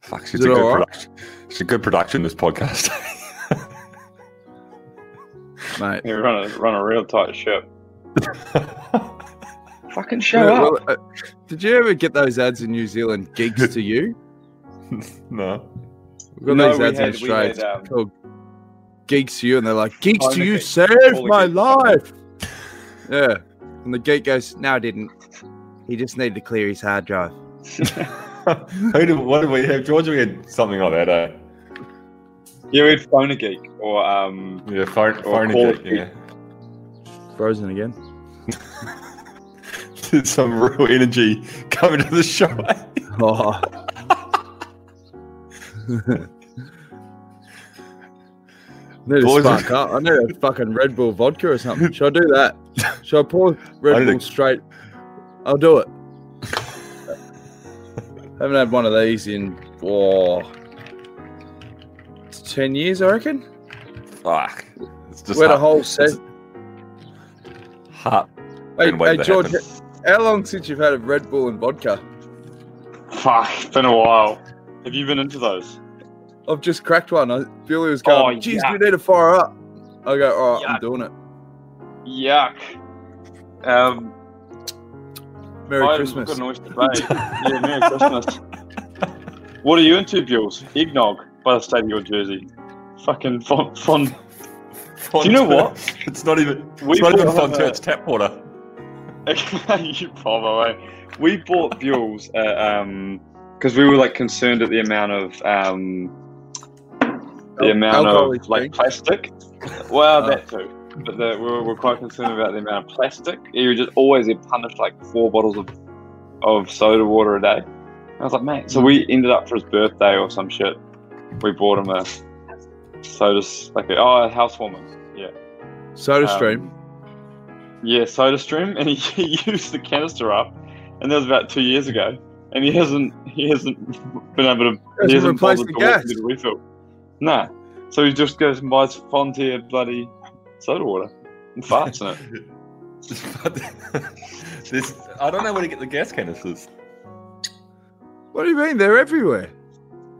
Fuck, Is she's a good all right? production. It's a good production. This podcast. mate. You run a run a real tight ship. Fucking show Yeah, up. well, uh, did you ever get those ads in New Zealand? Geeks to you. no. We've got No, these we ads in had- we Australia had, um, called Gigs to you, and they're like, Gigs Oh, to you saved my geeks. life. Yeah. And the geek goes, No, I didn't. He just needed to clear his hard drive. Who did, what did we have? George, we had something like that, eh? Yeah, we had phone a geek or um Yeah, phone, Or phone call geek, yeah. Frozen again. There's some real energy coming to the show. eh? Oh. need to spark up. I need a fucking Red Bull vodka or something. Should I do that? Should I pour Red I Bull a- straight? I'll do it. Haven't had one of these in oh, ten years, I reckon. Fuck. It's just We had a whole set. Hard. Hey, Couldn't wait hey George, happen. how long since you've had a Red Bull and vodka? fuck, it's been a while. Have you been into those? I've just cracked one. I, Billy was going, Oh, "Geez, yuck. we need to fire up." I go, "All right, I'm doing it." Yuck. Um, Merry I Christmas. Got an oyster bay. yeah, Merry Christmas. What are you into, Jules? Eggnog by the state of your jersey. Fucking fun. fun. Do you know what? It's not even. We It's not even bought, fun uh, It's tap water. you probably. We bought Buell's uh, um because we were like concerned at the amount of um the amount alcoholic of like drink? plastic. Well, Oh. that too. But the, we're, we were quite concerned about the amount of plastic. You were just always get punished like four bottles of of soda water a day. I was like, mate. So we ended up for his birthday or some shit. We bought him a soda, like a, oh, a housewarming. Yeah. Soda Um, Stream. Yeah, Soda Stream, and he, he used the canister up, and that was about two years ago, and he hasn't he hasn't been able to Hasn't he hasn't replaced the to gas. the refill. Nah, so he just goes and buys Fontier bloody soda water and farts in it. this, I don't know where to get the gas canisters. What do you mean? They're everywhere.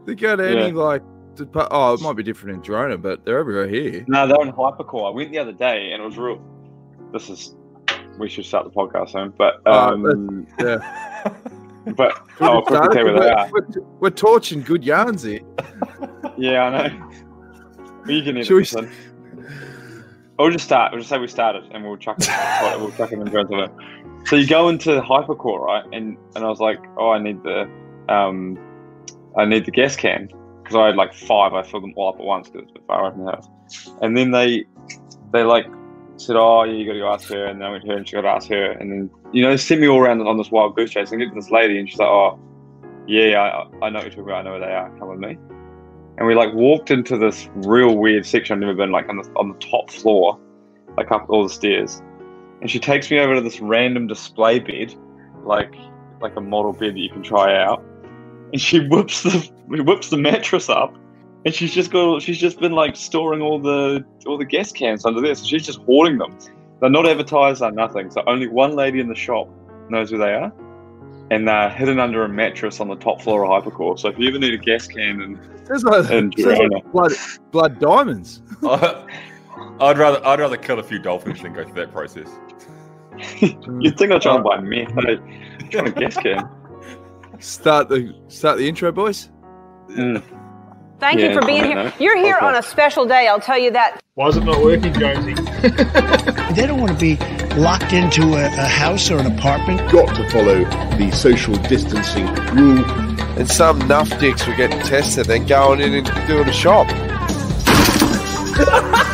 They go to any Yeah. like. depa- Oh, it might be different in Girona, but they're everywhere here. No, they're in Hipercor. I went the other day, and it was real. This is we should start the podcast soon, but Oh, um, Yeah. but I'll quickly tell you where they we're, are. we're, we're torching good yarns here. Yeah, I know. Well, you can edit Should we this in. We'll just start. We'll just say we started, and we'll chuck it. we'll chuck it in terms of it. So you go into Hipercor, right? And and I was like, oh, I need the um, I need the gas can because I had like five. I filled them all up at once because it's a bit far away from the house. And then they they like said, oh, yeah, you got to go ask her. And then I went to her, and she got to ask her. And then you know, sent me all around on this wild goose chase. And get to this lady, and she's like, oh, yeah, yeah, I, I know what you're talking about. I know where they are. Come with me and we like walked into this real weird section I've never been like on the on the top floor, like up all the stairs. And she takes me over to this random display bed, like like a model bed that you can try out. And she whips the whips the mattress up, and she's just got she's just been like storing all the all the gas cans under there. So she's just hoarding them. They're not advertised, they're nothing. So only one lady in the shop knows where they are. And they're hidden under a mattress on the top floor of Hipercor. So if you ever need a gas can and There's like, And there's like blood, blood diamonds. I'd rather I'd rather kill a few dolphins than go through that process. You'd think I'm trying to buy meth. but I'm trying to gas can. Start the start the intro, boys. Mm. Thank Yeah, you for being here. know. You're here Okay. on a special day, I'll tell you that. Why is it not working, Jonesy? They don't want to be locked into a, a house or an apartment. got to follow the social distancing rule. and some nuff dicks were getting tested, then going in and doing a shop.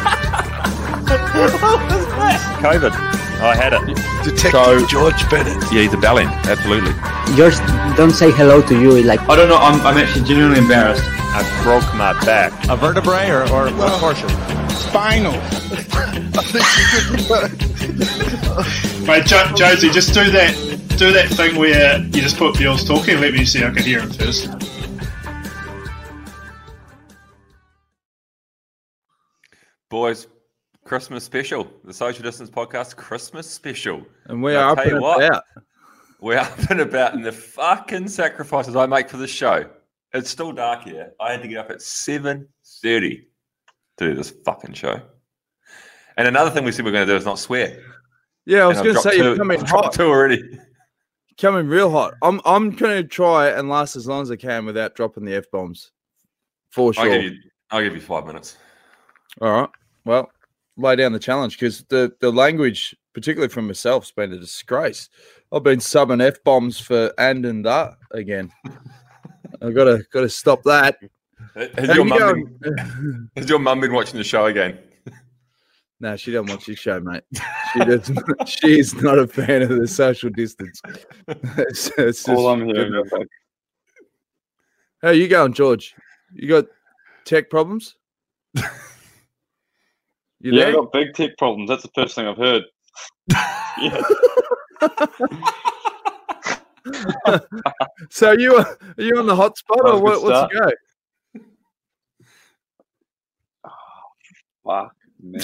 COVID. I had it. Detective So- George Bennett. Yeah, he's a bellend. Absolutely. George don't say hello to you like I don't know. I'm, I'm actually genuinely embarrassed. I broke my back. A vertebrae or, or a portion? Spinal. Mate, jo- Jonesy, just do that. Do that thing where you just put Bill's talking and let me see I can hear him first. Boys, Christmas special. The Social Distance Podcast Christmas special. And we I'll are up and what. about. We're up and about in the fucking sacrifices I make for this show. It's still dark here. I had to get up at seven thirty to do this fucking show. And another thing we said we are going to do is not swear. Yeah, I was going to say you're two- coming I've hot. two already. Coming real hot. I'm I'm going to try and last as long as I can without dropping the f bombs. For sure. I'll give you. I'll give you five minutes. All right. Well, lay down the challenge because the, the language, particularly from myself, has been a disgrace. I've been subbing f bombs for and and that again. I've got to got to stop that. Has your, you been, has your mum been watching the show again? No, she doesn't watch this show, mate. She does. Not, she's not a fan of the social distance. It's- it's All I'm hearing is How you going, George? You got tech problems? You yeah, there? got big tech problems. That's the first thing I've heard. So are you are you on the hot spot or what, what's the go? Fuck me.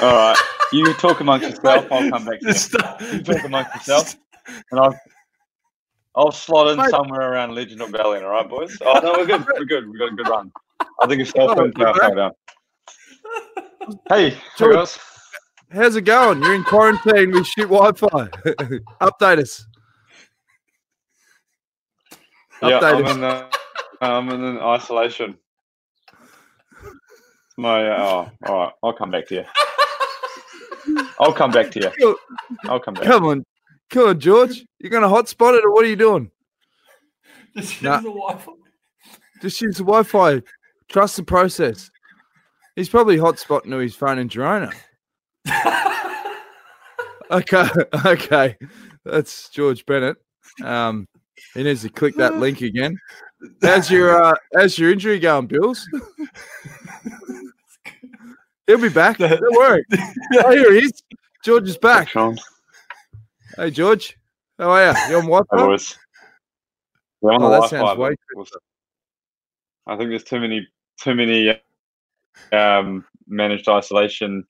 All right. You talk amongst yourself. I'll come back to you. You talk amongst yourself. And I'll, I'll slot in Mate. somewhere around Legend of Valiant. All right, boys? Oh, no, we're good. We're good. We've got a good run. I think it's Oh, self you're back. down. Hey, George. girls. How's it going? You're in quarantine with shit Wi-Fi. Update us. Yeah, Update I'm us. in, the, I'm in an isolation. My, uh, oh, all right. I'll come back to you. I'll come back to you. I'll come back. Come on, come on, George. You're gonna hotspot it or what are you doing? Just Nah. use the Wi-Fi. Just use the Wi-Fi. Trust the process. He's probably hotspotting to his phone in Girona. Okay, okay. That's George Bennett. Um, he needs to click that link again. How's your uh, how's your injury going, Bills? He'll be back. Don't worry. Oh, here he is. George is back. Hey, George. How are you? You on Wi-Fi? boys. We're on Oh, the that Wi-Fi, sounds way but I think there's too many, too many um, managed isolation.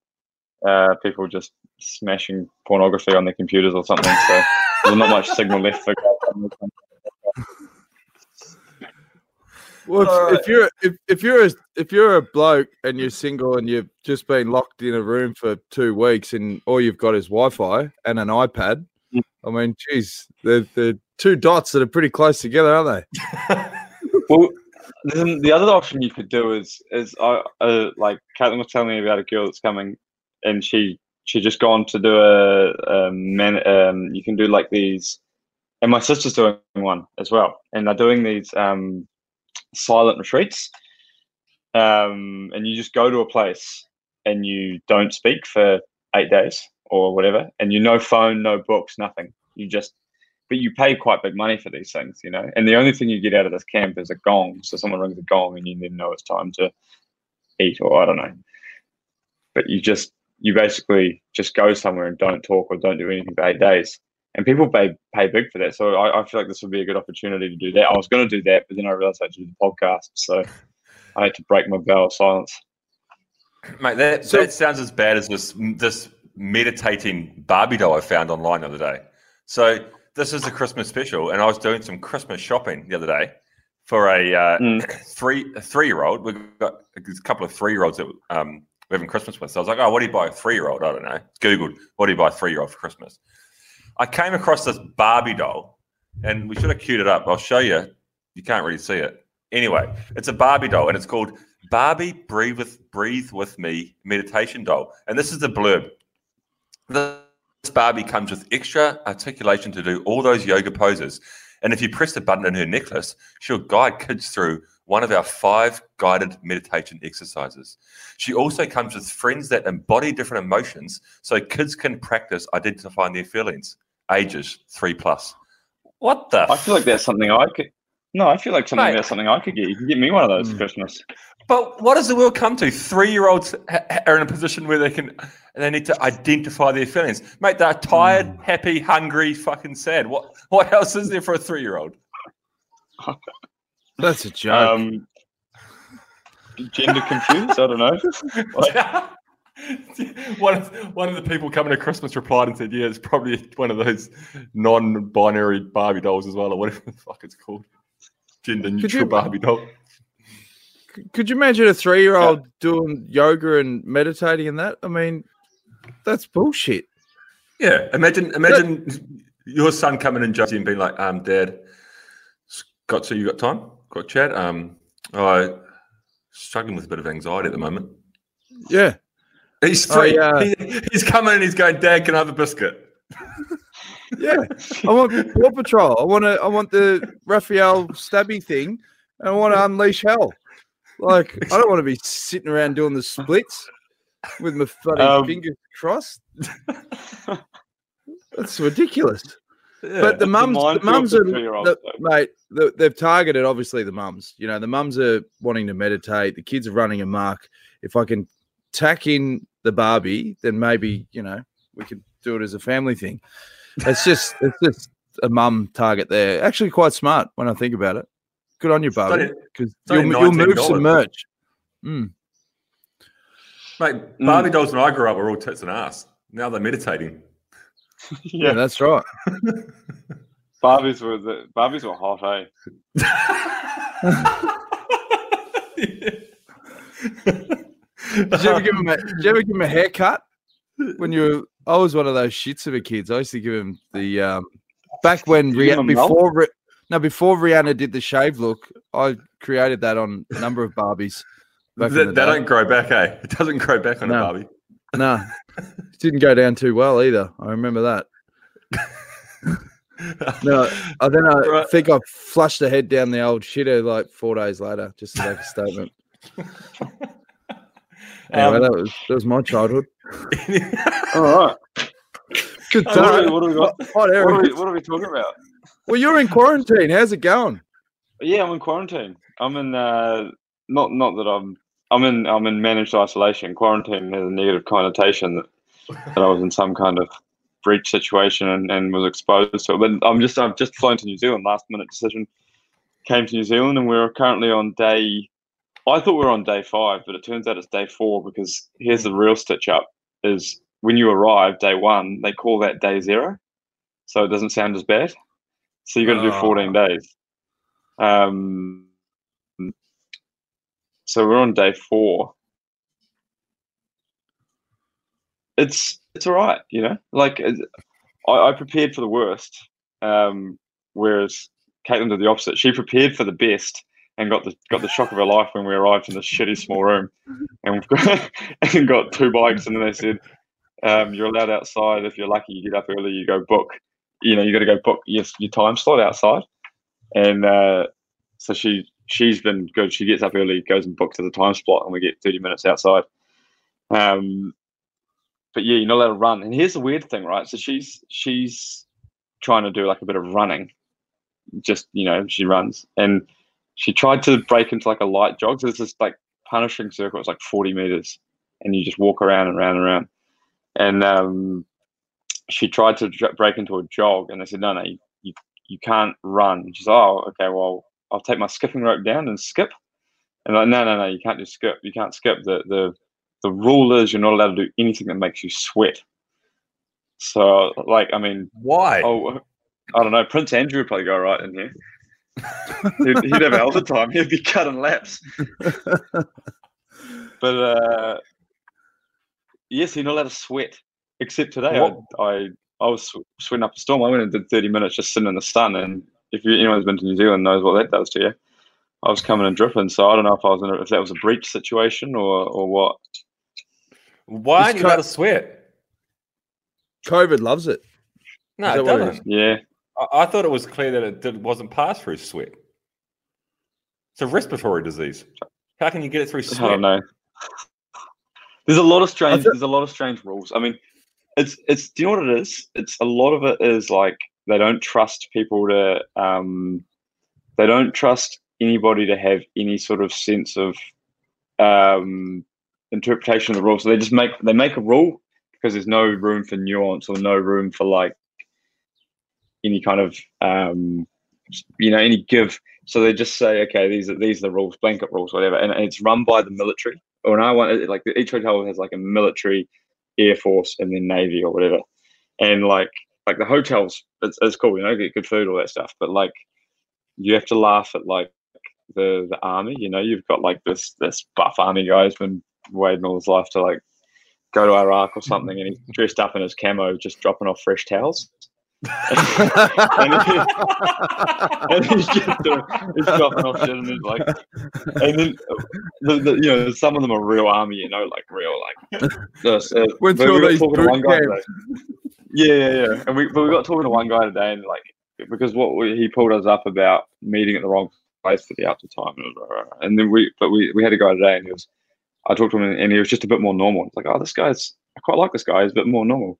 Uh, people just smashing pornography on their computers or something. So there's not much signal left for. Well, if, Alright. if you're if, if you're a if you're a bloke and you're single and you've just been locked in a room for two weeks and all you've got is Wi-Fi and an iPad, Mm. I mean, geez, they're, they're two dots that are pretty close together, aren't they? Well, the other option you could do is is uh, uh, like Caitlin was telling me about a girl that's coming, and she she just gone to do a, a man. Um, you can do like these, and my sister's doing one as well, and they're doing these um, silent retreats. Um, and you just go to a place and you don't speak for eight days or whatever, and you no phone, no books, nothing. You just but you pay quite big money for these things, you know. And the only thing you get out of this camp is a gong. So someone rings a gong, and you then know it's time to eat, or I don't know. But you just you basically just go somewhere and don't talk or don't do anything for eight days. And people pay pay big for that. So I, I feel like this would be a good opportunity to do that. I was going to do that, but then I realized I had to do the podcast, so I had to break my vow of silence. Mate, that, So- that sounds as bad as this this meditating Barbie doll I found online the other day. So this is a Christmas special, and I was doing some Christmas shopping the other day for a uh, Mm. three a three year old. We've got a couple of three year olds that um, we're having Christmas with. So I was like, oh, what do you buy a three year old? I don't know. Googled, what do you buy a three year old for Christmas? I came across this Barbie doll, and we should have queued it up. I'll show you. You can't really see it. Anyway, it's a Barbie doll, and it's called Barbie Breathe with Breathe with Me meditation doll. And this is the blurb. This Barbie comes with extra articulation to do all those yoga poses. And if you press the button in her necklace, she'll guide kids through one of our five guided meditation exercises. She also comes with friends that embody different emotions so kids can practice identifying their feelings, ages three plus. What the? I feel like that's something I could. No, I feel like something Mate. that's something I could get. You can get me one of those for Christmas. But what does the world come to? Three-year-olds ha- ha- are in a position where they can, they need to identify their feelings. Mate, they're tired, happy, hungry, fucking sad. What, what else is there for a three-year-old? That's a joke. Um, gender confused? I don't know. one of one of the people coming to Christmas replied and said, "Yeah, it's probably one of those non-binary Barbie dolls as well, or whatever the fuck it's called." gender neutral you- Barbie doll. Could you imagine a three-year-old doing yoga and meditating and that? I mean, that's bullshit. Yeah, imagine imagine your son coming in, Josie, and being like, "Um, Dad, got so you got time? Got chat? Um, I struggling with a bit of anxiety at the moment. Yeah. He's three. yeah. he- he's coming and he's going, Dad, can I have a biscuit? Yeah, I want Paw Patrol. I want to. I want the Raphael stabby thing, and I want to unleash hell. Like I don't want to be sitting around doing the splits with my bloody Um, fingers crossed. That's ridiculous. Yeah. But the mums, the mums are, the, mate. The, they've targeted obviously the mums. You know, the mums are wanting to meditate. The kids are running amok. If I can tack in the Barbie, then maybe you know we could do it as a family thing. It's just it's just a mum target there. Actually, quite smart when I think about it. Good on you, Barbie, because you'll, you'll move some merch. Mm. Mate, Barbie dolls when I grew up were all tits and ass. Now they're meditating. Yeah. that's right. Barbies were the Barbies were hot, eh? Did you ever give him a, did you ever give him a haircut when you were? I was one of those shits of a kids. I used to give him the um, back when You give Rih- him a melt? before Ri- no before Rihanna did the shave look. I created that on a number of Barbies. Back They, the they don't grow back, eh? It doesn't grow back on No. a Barbie. No, it didn't go down too well either. I remember that. No, I then I Right. think I flushed the head down the old shitter like four days later, just to make a statement. Anyway, Um, that was that was my childhood. All right. Good time. we, what, are we, got- what, are Eric. we, what are we talking about? Well, you're in quarantine. How's it going? Yeah, I'm in quarantine. I'm in uh, not not that I'm I'm in I'm in managed isolation. Quarantine has a negative connotation that, that I was in some kind of breach situation and, and was exposed to it. But I'm just I've just flown to New Zealand. Last minute decision. Came to New Zealand and we're currently on day. I thought we were on day five, but it turns out it's day four because here's the real stitch up: is when you arrive day one, they call that day zero, so it doesn't sound as bad. So you got to do 14 days. Um, so we're on day four. It's it's all right, you know. Like I, I prepared for the worst, um, whereas Caitlin did the opposite. She prepared for the best and got the got the shock of her life when we arrived in this shitty small room, and we've got and got two bikes, and then they said. Um, you're allowed outside if you're lucky. You get up early, you go book. You know, you got to go book your, your time slot outside and uh, so she she's been good. She gets up early, goes and books to the time slot, and we get thirty minutes outside. Um, but yeah, you're not allowed to run. And here's the weird thing, right? So she's she's trying to do like a bit of running. Just you know, she runs, and she tried to break into like a light jog. So there's this like punishing circle. It's like forty meters, and you just walk around and around and around. And um, she tried to break into a jog, and they said, no, no, you, you you can't run. And she's, oh, okay, well, I'll take my skipping rope down and skip. And like, no, no, no, you can't just skip. You can't skip. The the the rule is you're not allowed to do anything that makes you sweat. So, like, I mean, Why? oh, I don't know. Prince Andrew would probably go right in here. he'd, he'd have elder time. He'd be cutting laps. but uh, yes, you're not allowed to sweat. Except today, I, I I was sw- sweating up a storm. I went and did 30 minutes just sitting in the sun, and if you, anyone who's been to New Zealand knows what that does to you. I was coming and dripping, so I don't know if I was in a, if that was a breach situation or or what. Why aren't you allowed to sweat? COVID loves it. No, it that what it doesn't. Yeah, I, I thought it was clear that it did, wasn't passed through sweat. It's a respiratory disease. How can you get it through sweat? I don't know. There's a lot of strange. There's a lot of strange rules. I mean, it's it's. Do you know what it is? It's a lot of it is like they don't trust people to. Um, they don't trust anybody to have any sort of sense of um, interpretation of the rule. So they just make they make a rule because there's no room for nuance or no room for like any kind of um, you know any give. So they just say, okay, these are these are the rules, blanket rules, whatever, and it's run by the military. Or I want like each hotel has like a military, air force, and then navy or whatever, and like like the hotels, it's, it's cool, you know, get good food, all that stuff, but like you have to laugh at like the the army. You know, you've got like this this buff army guy who's been waiting all his life to like go to Iraq or something, and he's dressed up in his camo, just dropping off fresh towels. And, he, and he's just doing, he's dropping off shit, and he's like, and then the, the, you know, some of them are real army, you know, like real like. This, uh, Went through we all got these talking to one guy today. Yeah, yeah, yeah. And we but we got talking to one guy today, and like because what we, he pulled us up about meeting at the wrong place for the after time, and, it was, "Alright." and then we but we we had a guy today, and he was I talked to him, and he was just a bit more normal. It's like, oh, this guy's I quite like this guy. He's a bit more normal.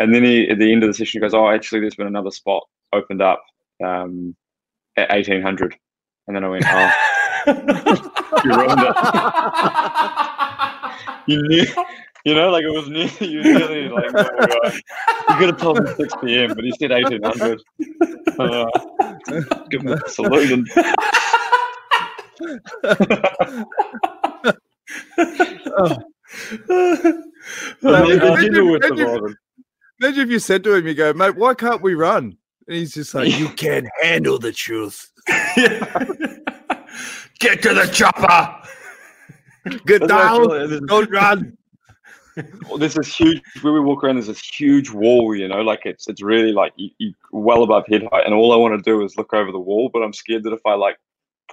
And then he at the end of the session he goes, oh, actually, there's been another spot opened up um, at eighteen hundred, and then I went, oh, you ruined it. you knew. You know, like it was near you nearly like oh God. you could have told me six PM, but he said eighteen hundred. Uh, give him a salute and Imagine- continue with the imagine- Robin. Imagine if you said to him, you go, mate, why can't we run? And he's just like, you can't handle the truth. Get to the chopper. Get That's down, actually- don't run. There's this huge where we walk around. There's this huge wall, you know, like it's it's really like you, you well above head height, and all I want to do is look over the wall. But I'm scared that if I like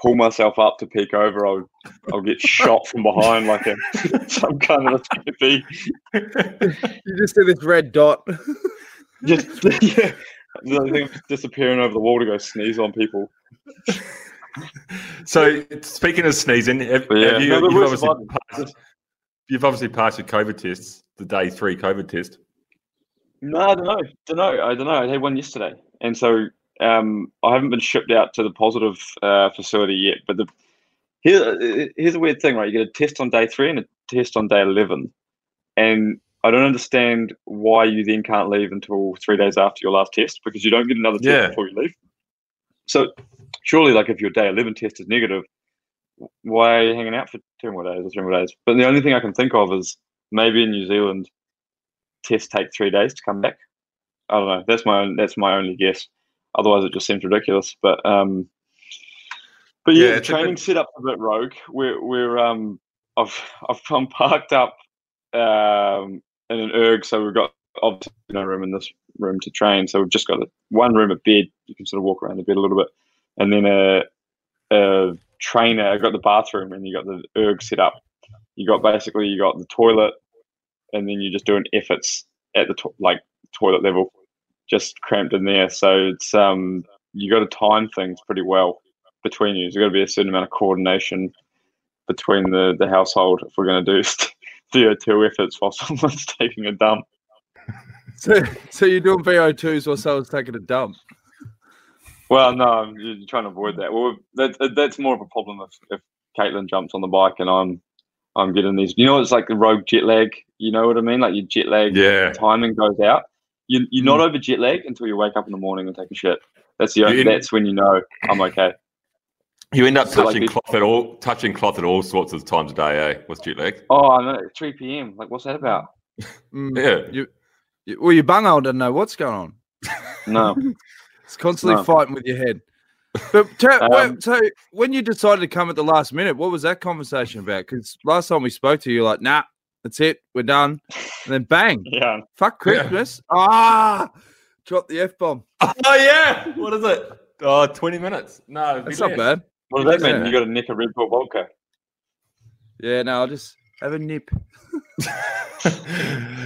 pull myself up to peek over, I'll I'll get shot from behind like a some kind of escapee. You just see this red dot. Just yeah, the thing disappearing over the wall to go sneeze on people. So speaking of sneezing, have, yeah, have you, no, you've, we're obviously passed, you've obviously passed your COVID tests, the day three COVID test. No, I don't know. Don't know. I don't know. I had one yesterday, and so um, I haven't been shipped out to the positive uh, facility yet. But the here, here's a weird thing, right? You get a test on day three and a test on day eleven, and I don't understand why you then can't leave until three days after your last test because you don't get another test Yeah. before you leave. So surely, like if your day eleven test is negative, why are you hanging out for two more days or three more days? But the only thing I can think of is maybe in New Zealand, tests take three days to come back. I don't know. That's my own, that's my only guess. Otherwise, it just seems ridiculous. But um, but yeah, Yeah, the it's a training bit- setup's a bit rogue. We're we're um, I've I've I'm parked up um in an erg, so we've got obviously no room in this room to train. So we've just got a, one room, a bed. You can sort of walk around the bed a little bit, and then a a trainer. I've got the bathroom, and you got the erg set up. You got basically you got the toilet, and then you're just doing efforts at the to- like toilet level, just cramped in there. So it's um you got to time things pretty well between you. There's got to be a certain amount of coordination between the the household if we're going to do VO2 efforts while someone's taking a dump. So, so you're doing VO2s while someone's taking a dump. Well, no, I'm- you're trying to avoid that. Well, that, that's more of a problem if, if Caitlin jumps on the bike and I'm I'm getting these. You know, it's like the rogue jet lag. You know what I mean? Like your jet lag Yeah. timing goes out. You, you're not over jet lag until you wake up in the morning and take a shit. That's the only, You- that's when you know I'm okay. You end up So, touching it- cloth at all, touching cloth at all sorts of times a day, eh? With jet lag. Oh, I know. 3 p.m. Like, what's that about? Mm, Yeah. You, you, well, your bunghole doesn't know what's going on. No. It's constantly No. fighting with your head. But tell, Um, wait, so when you decided to come at the last minute, what was that conversation about? Because last time we spoke to you, you're like, nah, that's it, we're done. And then bang, yeah. fuck Christmas. Ah, drop the F bomb. Oh yeah. What is it? Oh, 20 minutes. No, That's not bad. What does that mean? Yeah. You got to nick a Red Bull vodka. Yeah, no, I'll just have a nip.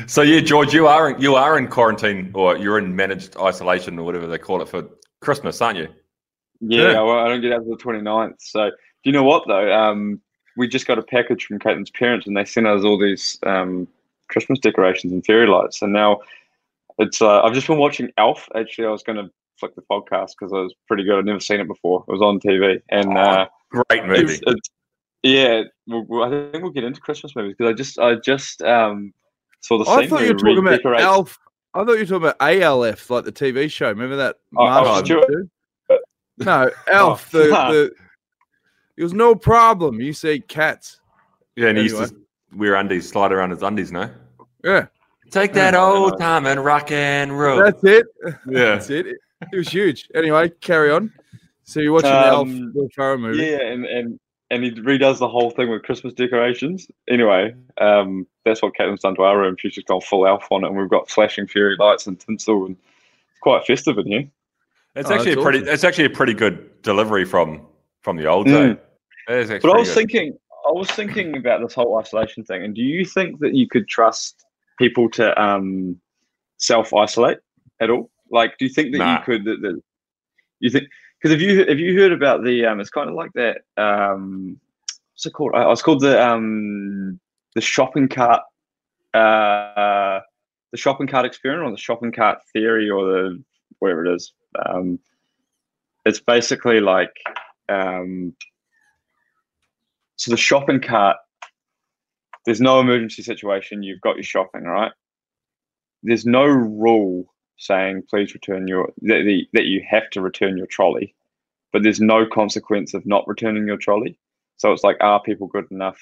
so yeah, George, you are in, you are in quarantine or you're in managed isolation or whatever they call it for Christmas, aren't you? Yeah, Yeah. Well, I don't get out until the 29th. So, do you know what, though? Um, we just got a package from Caitlin's parents and they sent us all these um, Christmas decorations and fairy lights. And now it's, uh, I've just been watching Elf. Actually, I was going to flick the podcast because it was pretty good. I'd never seen it before. It was on TV. And, uh, Great movie. it's, it's, yeah, we'll, we'll- I think we'll get into Christmas movies because I just, I just um, saw the same. I scene thought you were talking about Elf. I thought you were talking about ALF, like the TV show. Remember that? Oh, oh, Martian Stuart. dude? No, Elf, Oh, the, nah. the it was no problem. You say cats. yeah, and he Anyway. used to wear undies, slide around his undies, no? Yeah, Take that that I old time and rock and roll. that's it. yeah. That's it. It was huge. Anyway, carry on. So you're watching the Alf Um, Will Ferrell movie? Yeah, and, and and he redoes the whole thing with Christmas decorations. Anyway, um, that's what Caitlin's done to our room. She's just gone full elf on it, and we've got flashing fairy lights and tinsel, and it's quite festive in here. It's Oh, actually a pretty. awesome. It's actually a pretty good delivery from from the old Mm. day. It is actually But I was good. thinking, I was thinking about this whole isolation thing. And do you think that you could trust people to um, self isolate at all? Like, do you think that Nah. you could? That, that you think because have you have you heard about the? Um, it's kind of like that. Um, what's it called? I was called the um, the shopping cart. Uh, the shopping cart experiment, or the shopping cart theory, or the whatever it is. Um, it's basically like um, so the shopping cart there's no emergency situation you've got your shopping right? There's no rule saying please return your that, the, that you have to return your trolley but there's no consequence of not returning your trolley. So it's like are people good enough?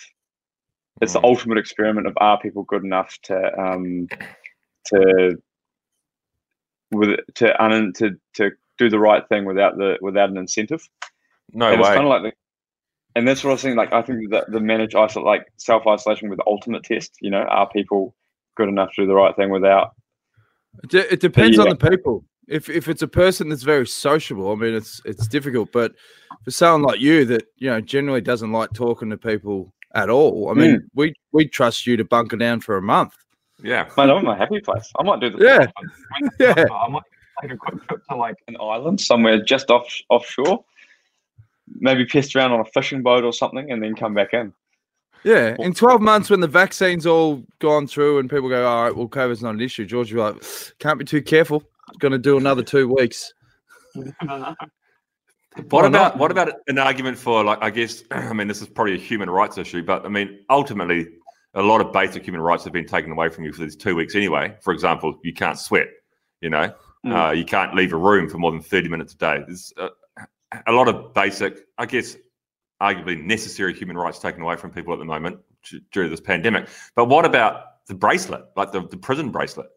It's the Mm. ultimate experiment of are people good enough to um to with to un, to to do the right thing without the without an incentive? No and it's kind of like the, and that's what I was saying. Like, I think that the managed isolate, like self isolation with the ultimate test. You know, are people good enough to do the right thing without? It, de- it depends on the people. If if it's a person that's very sociable, I mean, it's it's difficult. But for someone like you that you know generally doesn't like talking to people at all, I mean, Mm. we we trust you to bunker down for a month. Yeah. Man, I'm in my happy place. I might do the Yeah. yeah. I might take a quick trip to like an island somewhere just off offshore. Maybe pest around on a fishing boat or something, and then come back in. Yeah, in twelve months when the vaccine's all gone through and people go, all right, well, COVID's not an issue. George will be like, can't be too careful. Going to do another two weeks. What about what about an argument for like I guess I mean this is probably a human rights issue, but I mean ultimately a lot of basic human rights have been taken away from you for these two weeks anyway. For example, you can't sweat, you know, Mm. uh, you can't leave a room for more than thirty minutes a day. There's a, a lot of basic, I guess, arguably necessary human rights taken away from people at the moment d- during this pandemic. But what about the bracelet, like the, the prison bracelet?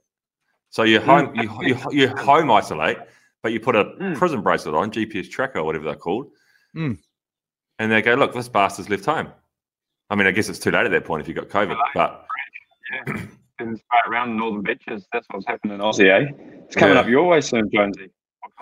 So you home you, you you home isolate, but you put a Mm. prison bracelet on, GPS tracker or whatever they're called, Mm. and they go, "Look, this bastard's left home." I mean, I guess it's too late at that point if you got COVID, but Yeah, around the northern beaches. That's what's happening in Aussie, eh? It's coming Yeah. up your way soon, Jonesy.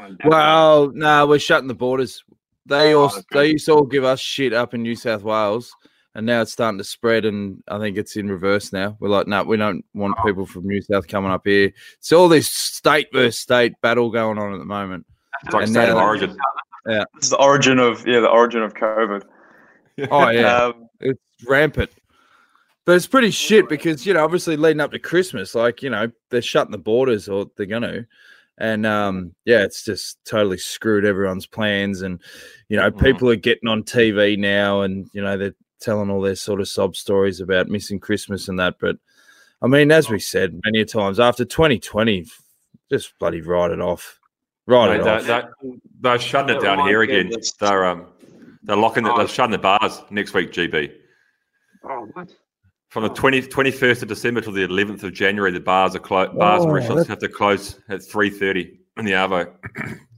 What kind of damage? Well, no, we're shutting the borders. They Oh, all okay. they used to all give us shit up in New South Wales, and now it's starting to spread. And I think it's in reverse now. We're like, no, we don't want Oh. people from New South coming up here. It's all this state versus state battle going on at the moment. it's like And state of origin. It's the origin of yeah, the origin of COVID. Oh yeah, Um, it's rampant. But it's pretty shit because you know, obviously leading up to Christmas, like you know, they're shutting the borders or they're gonna, and um, yeah, it's just totally screwed everyone's plans. And you know, Mhm. people are getting on TV now, and you know, they're telling all their sort of sob stories about missing Christmas and that. But I mean, as we said many a times, after 2020, just bloody write it off. Write Mate, it they're, off. they're, they're shutting it That down here reminds again. They're um, they're locking it. Oh. They're shutting the bars next week. GB oh, what? From the 20, 21st of December till the eleventh of January, the bars are closed. Bars and Oh, restaurants have to close at three thirty in the Arvo,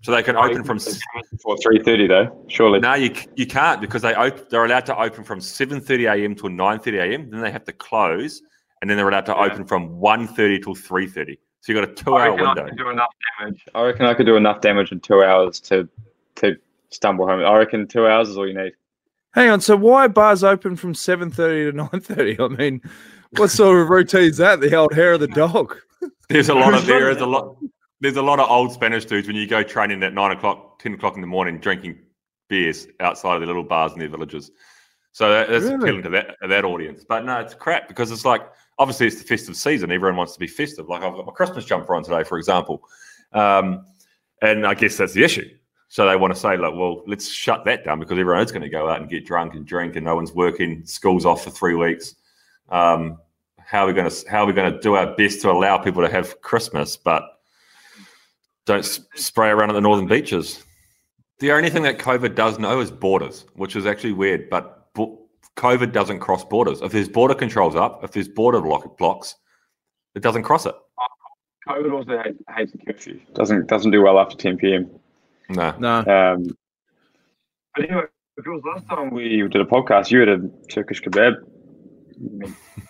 so they can Oh, open from. s- before three thirty though. Surely. No, you you can't because they op- they're allowed to open from seven thirty a.m. till nine thirty a.m. Then they have to close, and then they're allowed to Yeah. open from 1.30 till three thirty. So you have got a two-hour reckon I window. could do enough damage. I reckon I could do enough damage in two hours to to stumble home. I reckon two hours is all you need. Hang on, so why are bars open from 7.30 to 9.30? I mean, what sort of routine is that? The old hair of the dog. There's a lot of Who's there running is a lot. There's a lot of old Spanish dudes when you go training at nine o'clock, ten o'clock in the morning, drinking beers outside of the little bars in their villages. So that, that's Really? appealing to that that audience. But no, it's crap because it's like obviously it's the festive season. Everyone wants to be festive. Like I've got my Christmas jumper on today, for example, um, and I guess that's the issue. So they want to say, like, well, let's shut that down because everyone's going to go out and get drunk and drink, and no one's working. School's off for three weeks. Um, how are we going to how are we going to do our best to allow people to have Christmas, but don't s- spray around at the northern beaches? The only thing that COVID does know is borders, which is actually weird. But bo- COVID doesn't cross borders. If there's border controls up, if there's border block- blocks, it doesn't cross it. COVID also hates, hates the curfew. Doesn't doesn't do well after ten PM. No. No. Um, But anyway, if it was last time we did a podcast, you had a Turkish kebab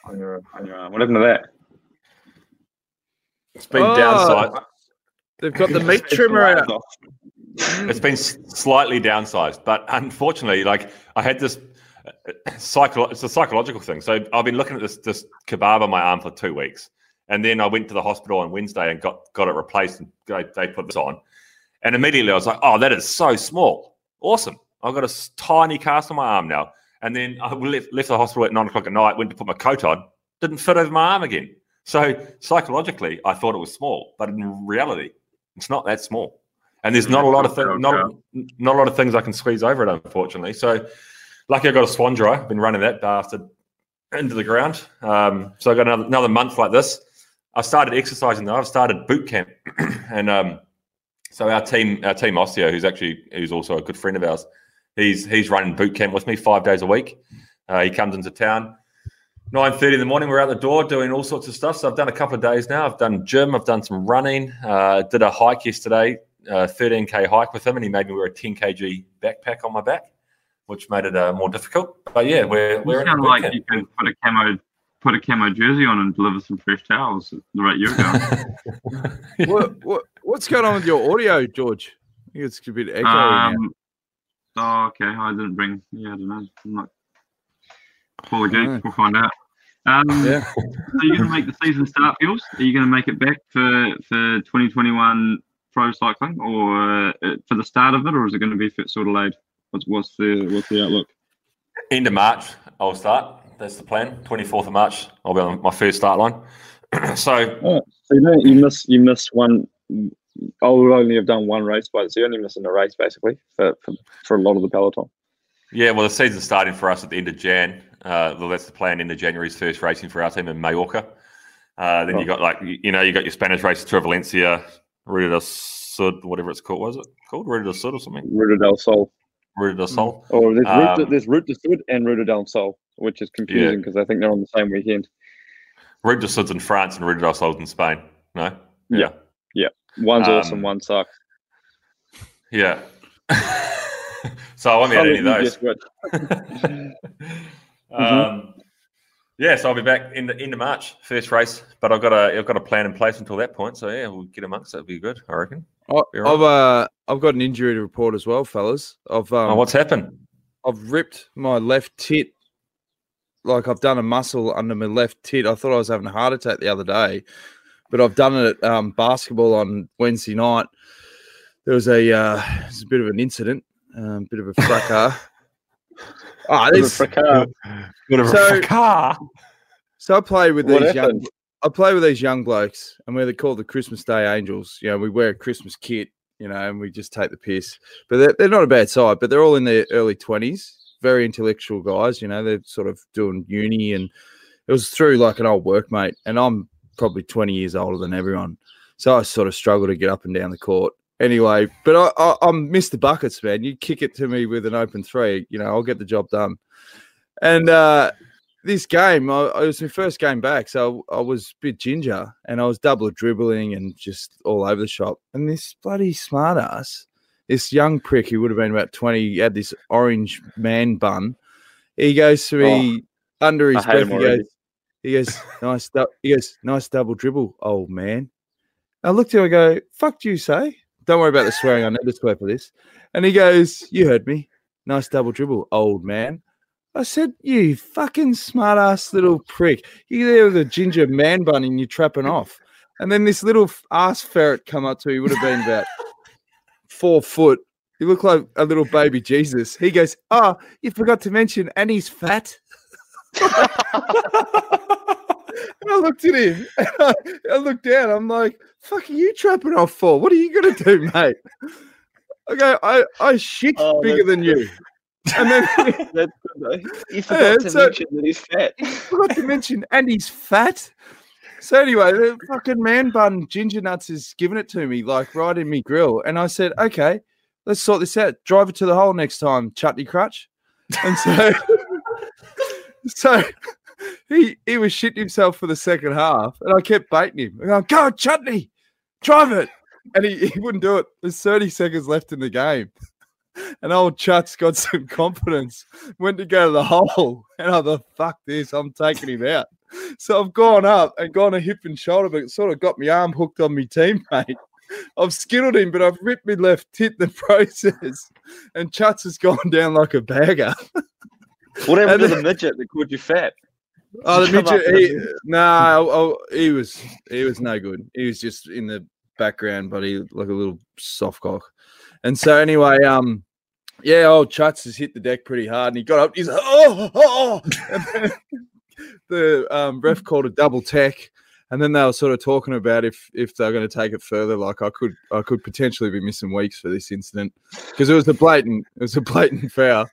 on your on your arm. What happened to that? It's been Oh, downsized. They've got the meat trimmer out. It's been slightly downsized, but unfortunately, like I had this psycho. It's a psychological thing. So I've been looking at this this kebab on my arm for two weeks, and then I went to the hospital on Wednesday and got got it replaced, and they, they put this on, and immediately I was like, "Oh, that is so small, awesome! I've got a tiny cast on my arm now." And then I left, left the hospital at nine o'clock at night, went to put my coat on, didn't fit over my arm again. So psychologically, I thought it was small, but in reality, it's not that small. And there's not a lot of things, not, not a lot of things I can squeeze over it, unfortunately. So, lucky I got a Swanndri. I've been running that bastard into the ground. Um, so I got another, another month like this. I started exercising though. I've started boot camp, and um, so our team, our team Osteo, who's actually who's also a good friend of ours, he's he's running boot camp with me five days a week. Uh, he comes into town. 9.30 in the morning, we're out the door doing all sorts of stuff. So I've done a couple of days now. I've done gym, I've done some running, uh, did a hike yesterday, uh, 13K hike with him, and he made me wear a 10 kg backpack on my back, which made it uh, more difficult. But yeah, we're, You we're in sound boot like camp. you could put a camo put a camo jersey on and deliver some fresh towels at the rate you're going. what, what what's going on with your audio, George? I think it's a bit echoey. now. um, oh, okay. I didn't bring. Yeah, I don't know. I'm not. Call again. Alright. We'll find out. Um, Yeah. so you're going to make the season start, Fuels? Are you going to make it back for for 2021 pro cycling, or uh, for the start of it, or is it going to be fit sort of late? What's what's the what's the outlook? End of March, I'll start. That's the plan. 24th of March, I'll be on my first start line. so Oh, so you know you miss you miss one. I would only have done one race, but so you're only missing a race basically for, for, for a lot of the peloton. Yeah, well, the season's starting for us at the end of Jan. Uh, well, that's the plan. End of January's first racing for our team in Mallorca. Uh, then you got like you know you got your Spanish races Tour of Valencia, Ruta del Sud, whatever it's called. Was it called Ruta del Sud or something? Ruta del Sol. Ruta del Sol. Or there's Ruta, Um, there's Ruta Sud and Ruta del Sol, which is confusing because I think they're on the same weekend. Ruta del Sud's in France and Ruta del Sol's in Spain. No. Yeah. Yeah. One's Um, awesome, one sucks. Yeah. so I won't be at any of I'll let you those. guess which. Um, yeah, so I'll be back in the end of March, first race. But I've got a I've got a plan in place until that point. So yeah, we'll get amongst it. It'll be good, I reckon. I, Be all I've uh, I've got an injury to report as well, fellas. I've um, oh, what's happened? I've ripped my left tit. Like I've done a muscle under my left tit. I thought I was having a heart attack the other day, but I've done it at um, basketball on Wednesday night. There was a uh, it's a bit of an incident, um, bit of a fracas. Ah, Bit of a this, fracas. Bit of So- fracas. So I play with What these young. happened? I play with these young blokes, and we're called the Christmas Day Angels. You know, we wear a Christmas kit, you know, and we just take the piss. But they're, they're not a bad side, but they're all in their early twenties, very intellectual guys. You know, they're sort of doing uni, and it was through like an old workmate, and I'm probably twenty years older than everyone, so I sort of struggle to get up and down the court. Anyway, but I, I, I'm Mr. Buckets, man. You kick it to me with an open three, you know, I'll get the job done. And uh, this game, I, it was my first game back, so I was a bit ginger, and I was double dribbling and just all over the shop. And this bloody smartass, this young prick who would have been about twenty, he had this orange man bun. He goes to me under his breath. He goes, he goes, nice. Du-, he goes, nice double dribble, old man. I looked at him. I go, fuck do you say? Don't worry about the swearing. I never swear for this. And he goes, you heard me. Nice double dribble, old man. I said, you fucking smart ass little prick. You there with a ginger man bun and you're trapping off. And then this little ass ferret come up to me, would have been about four foot. He looked like a little baby Jesus. He goes, Oh, you forgot to mention, and he's fat. and I looked at him and I, I looked down. I'm like, fuck are you trapping off for? What are you gonna do, mate? I go, I, I shit Oh, bigger than you. And then That's good though. You Yeah, forgot to so- mention that he's fat. forgot to mention, and he's fat. So anyway, the fucking man bun ginger nuts is giving it to me like right in me grill, and I said, okay, let's sort this out. Drive it to the hole next time, chutney crutch. And so, so he he was shitting himself for the second half, and I kept baiting him. I'm go chutney, drive it, and he, he wouldn't do it. There's 30 seconds left in the game. and old Chut's got some confidence. Went to go to the hole, and I thought, "Fuck this! I'm taking him out." So I've gone up and gone a hip and shoulder, but it sort of got my arm hooked on my teammate. I've skittled him, but I've ripped my left tit in the process, and Chuts has gone down like a bagger. What happened And to the midget that called you fat? Oh, the midget. He, nah, oh, oh, he was he was no good. He was just in the background, but he like a little soft cock. And so anyway, um, yeah, old Chuts has hit the deck pretty hard, and he got up. He's like, oh, oh, then the um, ref called a double tech. And then they were sort of talking about if if they're going to take it further. Like I could I could potentially be missing weeks for this incident because it was a blatant it was a blatant foul.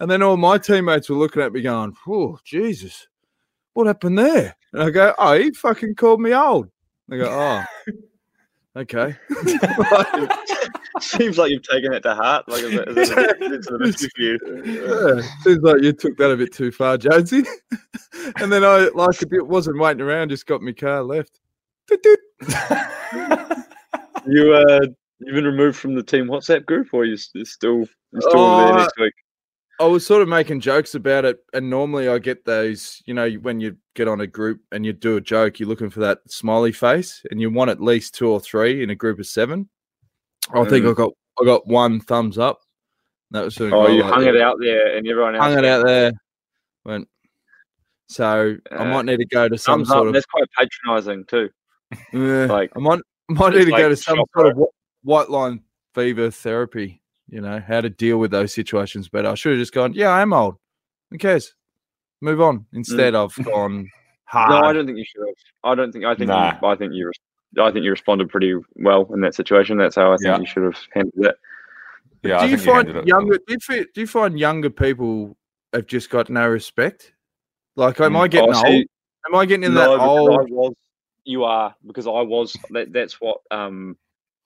And then all my teammates were looking at me going, "Oh Jesus, what happened there?" And I go, "Oh, he fucking called me old." They go, "Oh, okay." Seems like you've taken it to heart. Like, is it, is it, it's a bit for you. Yeah, seems like you took that a bit too far, Jonesy. and then I, like a bit, wasn't waiting around, just got my car left. Toot, toot. You uh, you've been removed from the team WhatsApp group, or you s- you're still you're still Oh, there next week? I was sort of making jokes about it, and normally I get those, you know, when you get on a group and you do a joke, you're looking for that smiley face, and you want at least two or three in a group of seven. I think Mm. I got I got one thumbs up. That was sort of Oh, you like hung that. it out there, and everyone else hung it out there. Went. So I Uh, might need to go to some sort up. of. That's quite patronising too. Yeah, like, I might might need to go to some sort of white line fever therapy. You know how to deal with those situations better. I should have just gone. Yeah, I am old. Who cares? Move on. Instead, I've gone hard. Mm. No, I don't think you should have. I don't think. I think. Nah. You, I think you. I think you responded pretty well in that situation. That's how I think Yeah. you should have handled it. Yeah, do I you think you find younger? Do you, fi- do you find younger people have just got no respect? Like, am I Mm. getting Oh, old? see, Am I getting in no, that because old? I was. You are because I was. That, that's what. Um,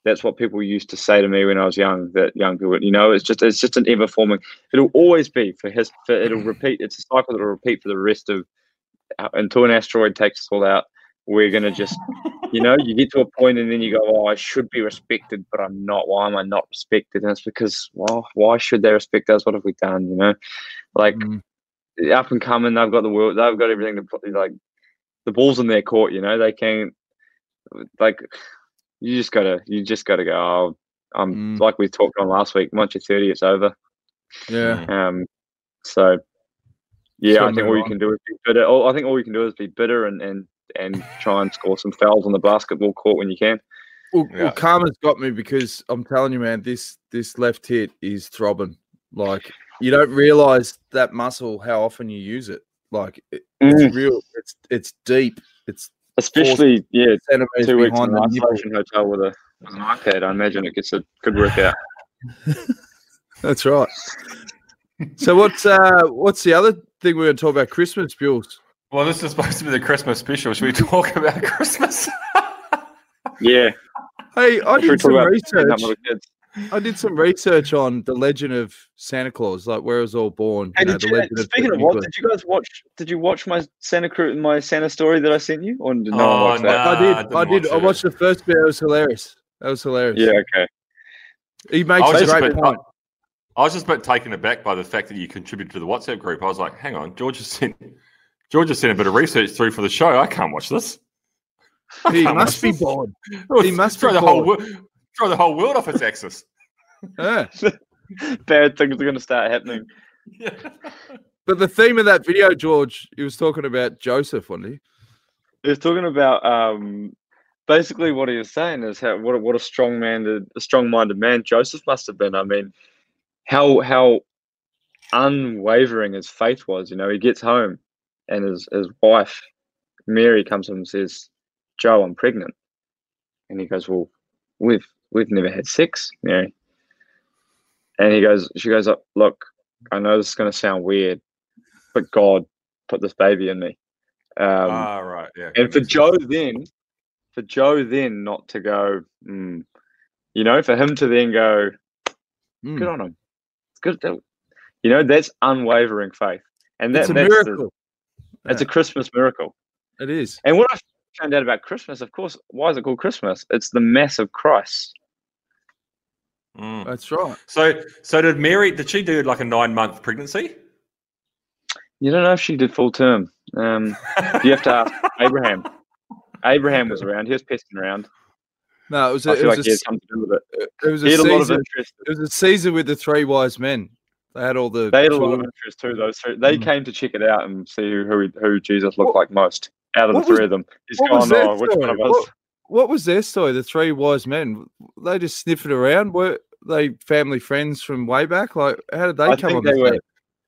that's what people used to say to me when I was young. That young people, you know, it's just it's just an ever forming. It'll always be for his. For, it'll repeat. It's a cycle that'll repeat for the rest of uh, until an asteroid takes us all out. We're gonna just, you know, you get to a point and then you go, oh, I should be respected, but I'm not. Why am I not respected? And it's because, well, why should they respect us? What have we done? You know, like Mm. up and coming. They've got the world. They've got everything to put. Like the ball's in their court. You know, they can. Like, you just gotta. You just gotta go. Oh, um, Mm. like we talked on last week. Once you're thirty, it's over. Yeah. Um, so yeah, Gotta I think move all you can do is be bitter. All, I think all you can do is be bitter and and and try and score some fouls on the basketball court when you can. Well, Yeah. well, karma's got me because I'm telling you, man, this this left hit is throbbing. Like you don't realize that muscle how often you use it. Like it, Mm. it's real. It's it's deep. It's Especially yeah, centimeters two weeks in behind an the nipple. isolation hotel with a with an iPad. I imagine it gets a good workout. That's right. So what's uh what's the other thing we're going to talk about? Christmas bills. Well, this is supposed to be the Christmas special. Should we talk about Christmas? Yeah, Hey, I Should did some research. That little kids? I did some research on the legend of Santa Claus, like where it was all born. Hey, you know, did the you, legend of speaking of what, did you guys watch? Did you watch my Santa Cruz, and my Santa story that I sent you? Or did no one Oh, watch that? I did. I I didn't watch I it. watched the first bit. It was hilarious. That was hilarious. Yeah, okay. He makes I was a great bit- point. I was just a bit taken aback by the fact that you contributed to the WhatsApp group. I was like, hang on, George has sent George has sent a bit of research through for the show. I can't watch this. He can't must be bored. Oh, He must throw be the whole bored. Wo- throw the whole world off its axis. Yeah. Bad things are going to start happening. Yeah. But the theme of that video, George, he was talking about Joseph, wasn't he? He was talking about um, basically what he was saying is how what a, what a strong man, a strong-minded man Joseph must have been. I mean, how how unwavering his faith was. You know, he gets home and his his wife Mary comes to him and says, "Joe, I'm pregnant," and he goes, "Well, we've we've never had sex, Mary." And he goes, she goes, "Look, I know this is going to sound weird, but God put this baby in me." Um, ah, right. Yeah. and for Joe then, for Joe then not to go, mm, you know, for him to then go, Mm. good on him. It's good. You know, that's unwavering faith, and that, It's a that's the- miracle. it's a Christmas miracle. It is. And what I found out about Christmas, of course, why is it called Christmas? It's the mass of Christ. Mm. That's right. So, so did Mary? Did she do like a nine month pregnancy? You don't know if she did full term. Um, you have to ask Abraham. Abraham was around. He was pissing around. No, it was a, I it feel was like a he had something to do with it. it was a He had a lot of season. interest. It was a season with the three wise men. They had all the. They had a lot of interest too. Those three. They Mm. came to check it out and see who who, who Jesus looked like most out of the three was- of them. He's what gone. Oh, which one of us? What, what was their story? The three wise men. They just sniffing around. Were they family friends from way back? Like, how did they I come think on they the were.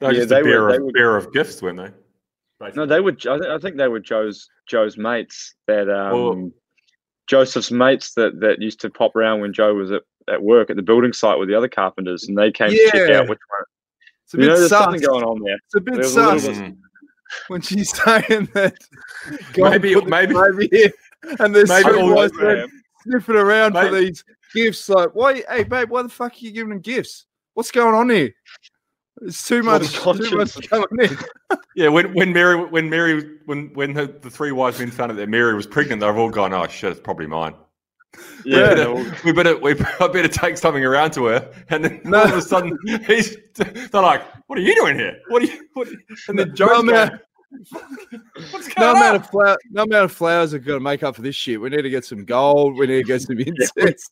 They were Yeah, just they a were- bearer, they of, were- bearer of gifts, weren't they? No, they were. I, thi- I think they were Joe's Joe's mates. That um, Well- Joseph's mates that that used to pop around when Joe was at, at work at the building site with the other carpenters, and they came to check out which one. It's a You bit know, there's sus. something going on there. It's a bit There's a little sus bit- Mm. when she's saying that. God Maybe- maybe- here, and there's maybe three all- wise men sniffing around for these gifts. Like, why? Hey, babe, why the fuck are you giving them gifts? What's going on here? It's too much. Too much conscience- going in. Yeah, when when Mary when Mary when when the, the three wise men found out that Mary was pregnant, they've all gone, "Oh shit, it's probably mine." Yeah, we better, we better, I better take something around to her. And then No. all of a sudden, he's they're like, "What are you doing here? What are you?" What are you? And then Joe's No going, amount, "What's no going amount of flower, no amount of flowers are going to make up for this shit. We need to get some gold. We need to get some incense.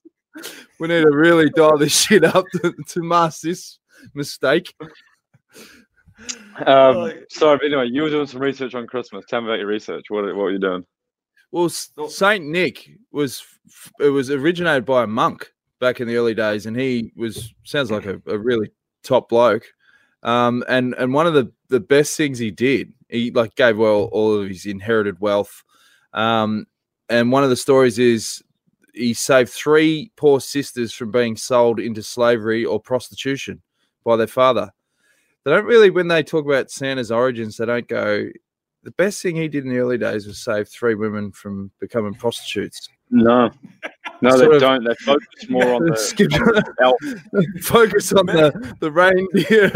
we need to really dial this shit up to, to mask this mistake. Um, sorry, but anyway, you were doing some research on Christmas. Tell me about your research. What what were you doing? Well, Saint Nick was it was originated by a monk back in the early days, and he was sounds like a, a really top bloke. Um, and and one of the the best things he did, he like gave well all of his inherited wealth. Um, and one of the stories is he saved three poor sisters from being sold into slavery or prostitution by their father. They don't really, when they talk about Santa's origins, they don't go. The best thing he did in the early days was save three women from becoming prostitutes. No, no, they of- don't. They focus more on the, Skip- on the. Focus on the, the reindeer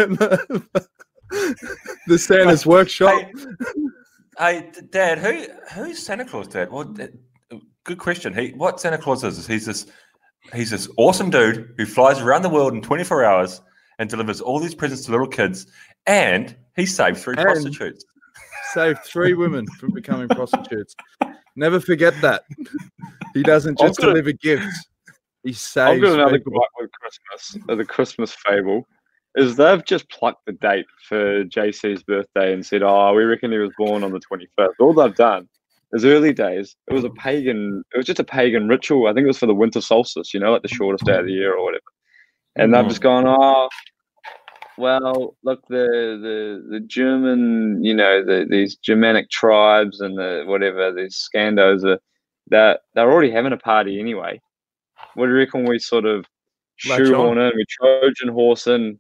the, the Santa's workshop. Hey, hey, Dad, who who's Santa Claus, Dad? Well, good question. He what Santa Claus is? is He's this he's this awesome dude who flies around the world in 24 hours and delivers all these presents to little kids, and he saved three And- prostitutes. Saved three women from becoming prostitutes. Never forget that. He doesn't just got a- deliver gifts. He I've got another people. gripe with Christmas, uh, the Christmas fable, is they've just plucked the date for JC's birthday and said, "Oh, we reckon he was born on the 25th." All they've done is early days. It was a pagan. It was just a pagan ritual. I think it was for the winter solstice. You know, like the shortest day of the year or whatever. And they've mm. just gone, "Oh, well, look, the the the German, you know, the, these Germanic tribes and the whatever these Scandos are, that they're already having a party anyway. What do you reckon we sort of shoehorn in, we Trojan horse in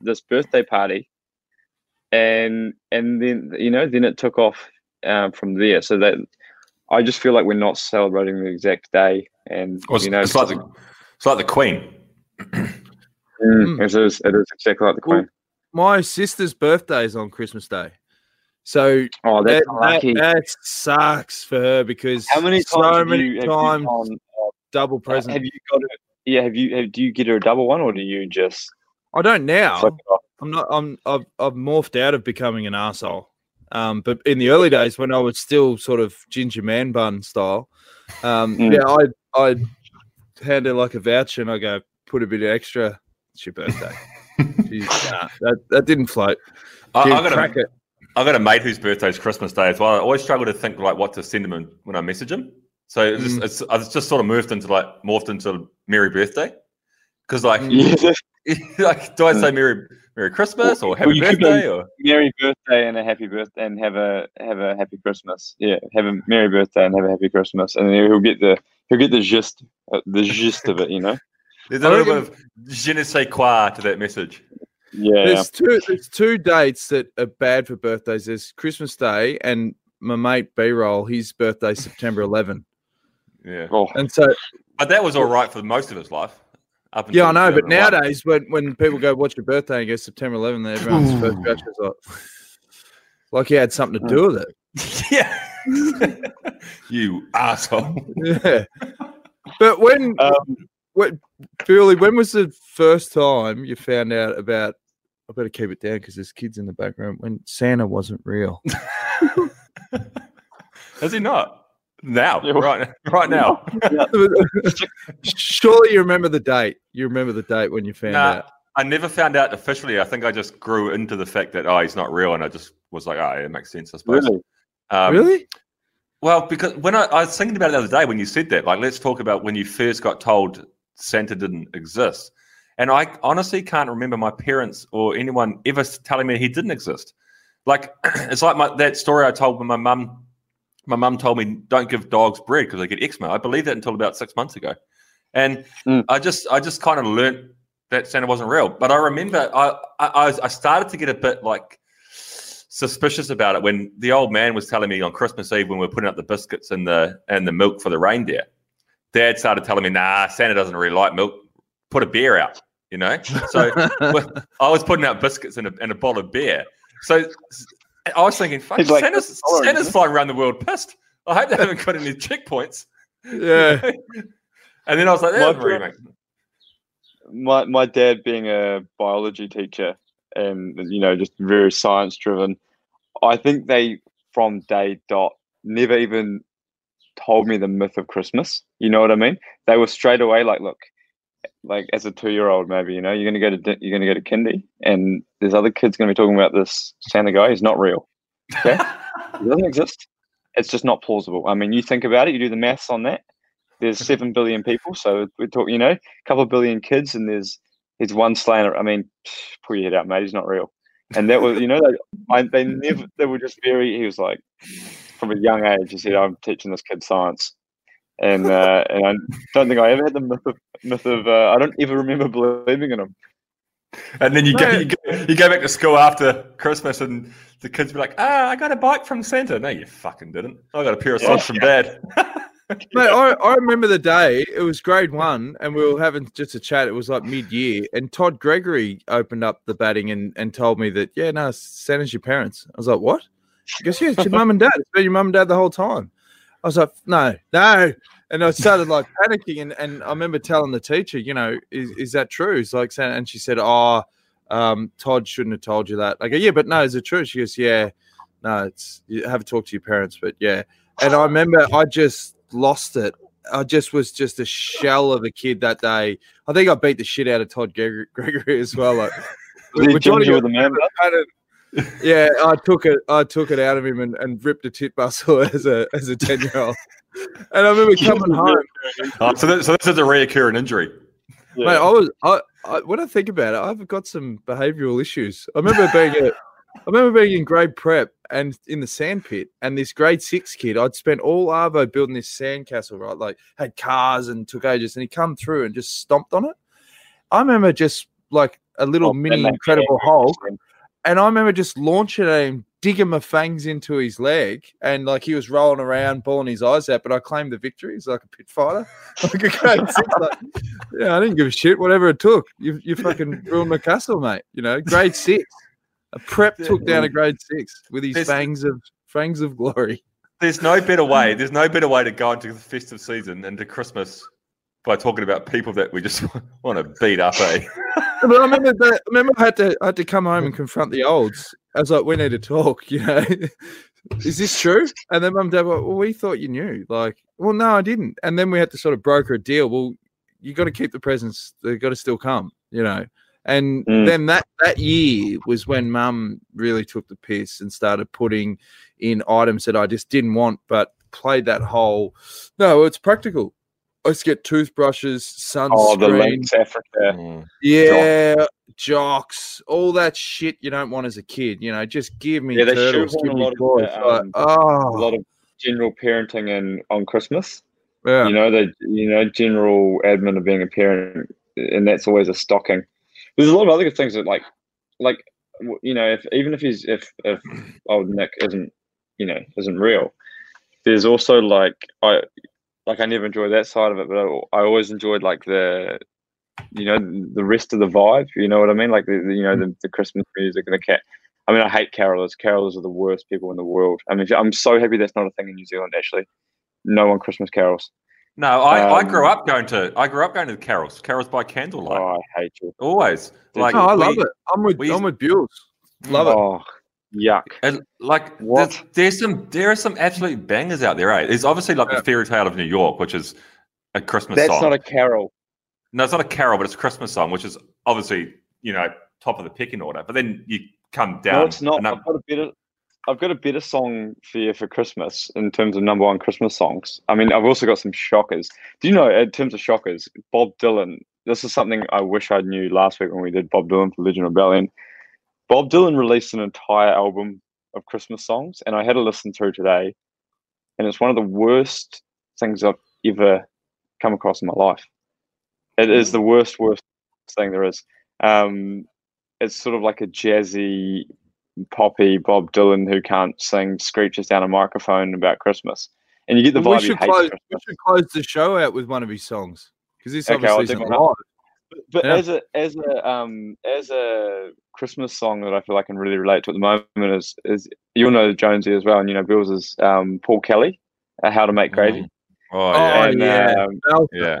this birthday party, and and then you know then it took off um, from there. So that I just feel like we're not celebrating the exact day, and Well, you know, it's like the it's like the Queen. Mm, it is it is exactly like the Well, Queen. My sister's birthday is on Christmas Day. So Oh, that, that's that, lucky. that sucks for her because How many so times have many you, times gone, uh, double present. Have you got it? Yeah, have you? Have, do you get her a double one, or do you just? I don't now. Flip it? I'm not. I'm. I've, I've morphed out of becoming an asshole. Um, but in the early days when I was still sort of ginger man bun style, um, Mm. yeah, I I hand her like a voucher and I go put a bit of extra. It's your birthday. She's, nah, that that didn't float. I, She'd I got crack a, it. I got a mate whose birthday is Christmas Day as well. I always struggle to think like what to send him when- when I message him. So it's just, Mm. it's, it's just sort of moved into like morphed into Merry Birthday because like Yeah. like do I say Merry Merry Christmas or Happy you could Birthday or Merry birthday and a happy birthday, and have a have a happy Christmas. Yeah, have a merry birthday and have a happy Christmas, and then he'll get the he'll get the gist uh, the gist of it. You know. there's a little bit of je ne sais quoi to that message. Yeah. There's two. There's two dates that are bad for birthdays. There's Christmas Day and my mate B roll. His birthday September 11. Yeah, Oh, And so but that was all right for most of his life. Up Yeah, I know, but 2001. nowadays when, when people go, What's your birthday? and go September 11, then everyone's first reaction is like, like he had something to do with it. yeah, you asshole. Yeah. But when Um, what, Billy, when was the first time you found out about? I better keep it down because there's kids in the background. When Santa wasn't real. Has he not? Now, right, right now. Surely you remember the date. You remember the date when you found Nah, out. I never found out officially. I think I just grew into the fact that oh, he's not real, and I just was like, oh, it makes sense, I suppose. Really? Um, really? Well, because when I, I was thinking about it the other day when you said that, like, let's talk about when you first got told Santa didn't exist. And I honestly can't remember my parents or anyone ever telling me he didn't exist. Like, it's like my, that story I told when my mum, my mum told me, don't give dogs bread because they get eczema. I believed that until about six months ago. And mm. I just, I just kind of learnt that Santa wasn't real. But I remember I, I, I started to get a bit like, suspicious about it when the old man was telling me on Christmas Eve when we were putting up the biscuits and the and the milk for the reindeer. Dad started telling me, "Nah, Santa doesn't really like milk. Put a beer out." You know, so I was putting out biscuits and a, and a bottle of beer. So I was thinking, "Fuck, He's like, Santa's, "That's Santa's isn't flying around the world pissed." I hope they haven't got any checkpoints. Yeah. and then I was like, "That My doesn't really friend- make my my dad being a biology teacher and you know just very science driven i think they from day dot never even told me the myth of christmas you know what i mean they were straight away like look like as a two year old maybe you know you're gonna go to you're gonna go to kindy and there's other kids gonna be talking about this santa guy he's not real okay he doesn't exist it's just not plausible i mean you think about it you do the maths on that there's seven billion people, so we're talking, you know, a couple of billion kids, and there's there's one slayer. I mean, pull your head out, mate. He's not real. And that was, you know, they, I, they never. They were just very. He was like, from a young age, he said, "I'm teaching this kid science," and uh, and I don't think I ever had the myth of myth of. Uh, I don't ever remember believing in him. And then you go, you go you go back to school after Christmas, and the kids be like, "Ah, I got a bike from Santa." No, you fucking didn't. I got a pair of socks from Dad. Mate, I, I remember the day. It was grade one, and we were having just a chat. It was like mid year, and Todd Gregory opened up the batting and, and told me that, yeah, no, Santa's your parents. I was like, what? He goes, yeah, it's your mum and dad. It's been your mum and dad the whole time. I was like, no, no. And I started like panicking. And, and I remember telling the teacher, you know, is, is that true? It's like, and she said, oh, um, Todd shouldn't have told you that. I go, yeah, but no, is it true? She goes, yeah, no, it's, you have a talk to your parents, but yeah. And I remember I just lost it. I just was just a shell of a kid that day. I think I beat the shit out of Todd Gregory, Gregory as well. Like, Was he we're trying to ginger get- with a man bun? I don't- yeah, I took it. I took it out of him and, and ripped a tit muscle as a as a ten year old. And I remember coming home. Oh, so, this, so this is a reoccurring injury. Mate, I was I, I when I think about it, I've got some behavioural issues. I remember being a, I remember being in grade prep and in the sand pit, and this grade six kid, I'd spent all Arvo building this sandcastle, right? Like had cars and took ages, and he come through and just stomped on it. I remember just like a little Oh, mini that makes me Incredible angry. Hulk, and I remember just launching at him, digging my fangs into his leg, and like he was rolling around, bawling his eyes out. But I claimed the victory. He's like a pit fighter, like a grade six. Like, yeah, I didn't give a shit. Whatever it took, you you fucking ruined my castle, mate. You know, grade six. A prep took down a grade six with his There's- fangs of fangs of glory. There's no better way. There's no better way to go into the festive season and to Christmas by talking about people that we just want to beat up. Eh? But I remember that. I remember I had to I had to come home and confront the olds. I was like, we need to talk. You know, is this true? And then mum and dad were well, we thought you knew. Like, well, no, I didn't. And then we had to sort of broker a deal. Well, you got to keep the presents. They got to still come. You know. And Mm. then that that year was when mum really took the piss and started putting in items that I just didn't want, but played that whole. No, it's practical. Let's get toothbrushes, sunscreen. Oh, the Lynx Africa. Mm. Yeah, jocks, all that shit you don't want as a kid. You know, just give me Yeah, they turtles, shoehorn give a me lot of toys. um, oh, a lot of general parenting and on Christmas. yeah. You know, the you know general admin of being a parent, and that's always a stocking. There's a lot of other good things that like, like you know, if even if he's if if old Nick isn't you know isn't real, there's also like I like I never enjoyed that side of it, but I, I always enjoyed like the you know the rest of the vibe. You know what I mean? Like the, the you know the, the Christmas music and the cat. I mean, I hate carolers. Carolers are the worst people in the world. I mean, I'm so happy that's not a thing in New Zealand. Actually, no one Christmas carols. No, I, I Um, grew up going to I grew up going to the carols. Carols by candlelight. Oh, I hate you. Always. Like no, I we- love it. I'm with we- I'm with Bules. Love it. Yuck. And like What? There's, there's some there are some absolute bangers out there, eh? right? There's obviously like Yeah. the Fairy Tale of New York, which is a Christmas That's song. That's not a carol. no, it's not a carol, but it's a Christmas song, which is obviously, you know, top of the pecking order. But then you come down No, it's not. I've got a better. I've got a better song for you for Christmas in terms of number one Christmas songs. I mean, I've also got some shockers. Do you know, in terms of shockers, Bob Dylan? This is something I wish I knew last week when we did Bob Dylan for Legion Rebellion. Bob Dylan released an entire album of Christmas songs, and I had a listen through today, and it's one of the worst things I've ever come across in my life. It is the worst, worst thing there is. Um, it's sort of like a jazzy, poppy Bob Dylan who can't sing screeches down a microphone about Christmas, and you get the Well, vibe we should close. We should close the show out with one of his songs because this Okay, obviously isn't live. But Yeah. as a as a um as a Christmas song that I feel I can really relate to at the moment is is you'll know Jonesy as well, and you know Bill's is um, Paul Kelly, uh, How to Make Gravy. Oh Oh, yeah. And, yeah. um, Well, yeah.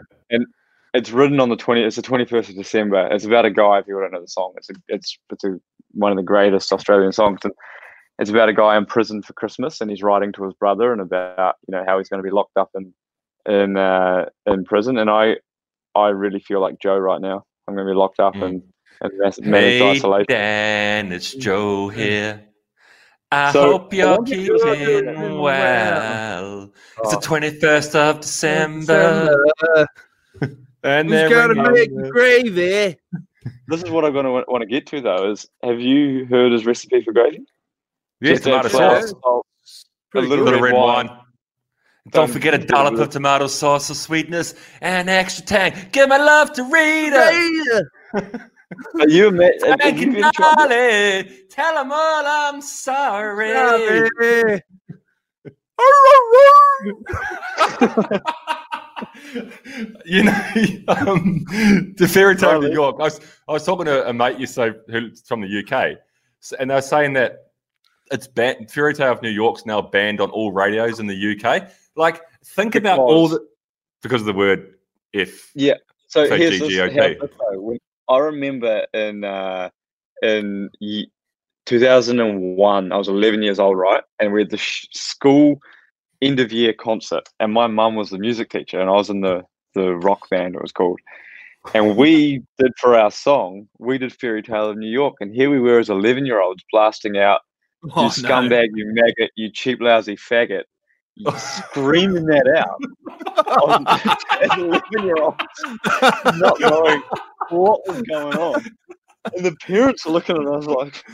it's written on the twenty. It's the twenty first of December. It's about a guy. If you don't know the song, it's a, it's it's a, one of the greatest Australian songs. And it's about a guy in prison for Christmas, and he's writing to his brother and about you know how he's going to be locked up in in uh, in prison. And I I really feel like Joe right now. I'm going to be locked up Mm. and and mass, managed Hey isolation. Dan, it's Joe here. I So, hope you're wonder if you're keeping doing well. It's the Oh. twenty first of December, and Who's there going to we make go. gravy? This is what I'm going to want to get to though. Is have you heard his recipe for gravy? Yeah, Just tomato sauce, salt, a Pretty little, good. little red, wine. Don't forget a give it a dollop of tomato sauce of sweetness and extra tang. Give my love to Rita. Are you have Thank you you, been trying- Dolly. Tell them all I'm sorry. Sorry. you know, um, the fairy tale of New York. I was, I was talking to a mate yesterday who's from the UK, and they're saying that it's banned. Fairy tale of New York's now banned on all radios in the UK. Like, think about all the because of the word if. Yeah. So So here's this, GGOP. here's this. When, I remember in uh, in ye- 2001, I was 11 years old, right? And we had the sh- school end of year concert, and my mum was the music teacher, and I was in the the rock band. It was called. And we did for our song, we did Fairy Tale of New York, and here we were as 11 year olds blasting out, "You Oh, no. scumbag, you maggot, you cheap lousy faggot," you screaming that out as 11 year olds, not knowing what was going on. And the parents were looking at us like,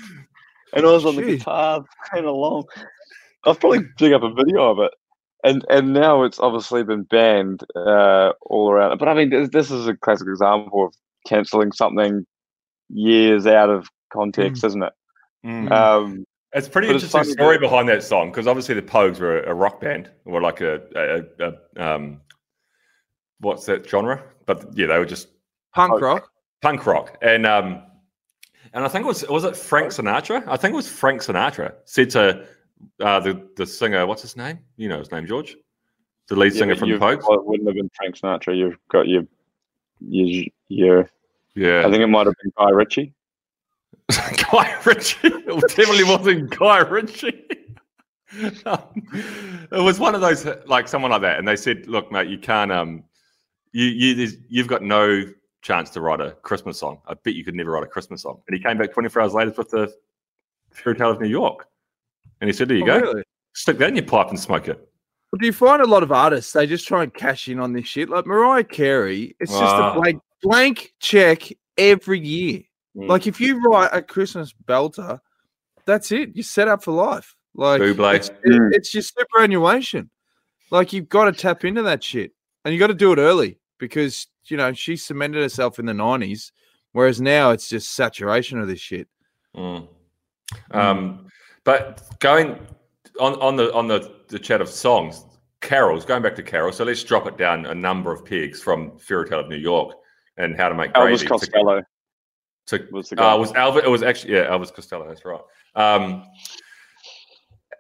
and I was on the guitar playing along. I'll probably dig up a video of it. And and now it's obviously been banned uh, all around. But I mean, this, this is a classic example of cancelling something years out of context, isn't it? Mm. Um, It's a pretty But interesting funny story that- behind that song because obviously the Pogues were a, a rock band or like a, a, a um, what's that genre? But yeah, they were just Punk rock. punk rock, and um, and I think it was was it Frank Sinatra? I think it was Frank Sinatra said to uh, the the singer, what's his name? You know his name, George, the lead yeah, singer from the you've- Pogues. well, it wouldn't have been Frank Sinatra. You've got your your, your Yeah, I think it might have been Guy Ritchie. Guy Ritchie. It definitely wasn't Guy Ritchie. Um, it was one of those like someone like that, and they said, "Look, mate, you can't. Um, you you you've got no chance to write a Christmas song. I bet you could never write a Christmas song." And he came back 24 hours later with the Fairy Tale of New York, and he said, "There you Oh, go. really? Stick that in your pipe and smoke it." But do you find a lot of artists they just try and cash in on this shit? Like Mariah Carey, it's just Ah. a blank blank check every year. Mm. Like if you write a Christmas belter, that's it. You're set up for life. Like it's, it- Mm. it's your superannuation. Like you've got to tap into that shit, and you got to do it early because you know she cemented herself in the '90s, whereas now it's just saturation of this shit. Mm. Um, but going on on the on the, the chat of songs, carols. Going back to carols, so let's drop it down a number of pegs from Fairy Tale of New York and How to Make Elvis Gravy. to- Costello to- was the guy. uh, it was Elvis. It was actually yeah, Elvis Costello. That's right. Um,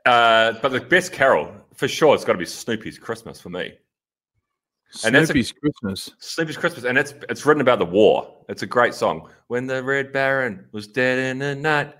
uh, but the best carol for sure, it's got to be Snoopy's Christmas for me. And that's a- Snoopy's Christmas. Snoopy's Christmas, and it's it's written about the war. It's a great song. When the Red Baron was dead in the night,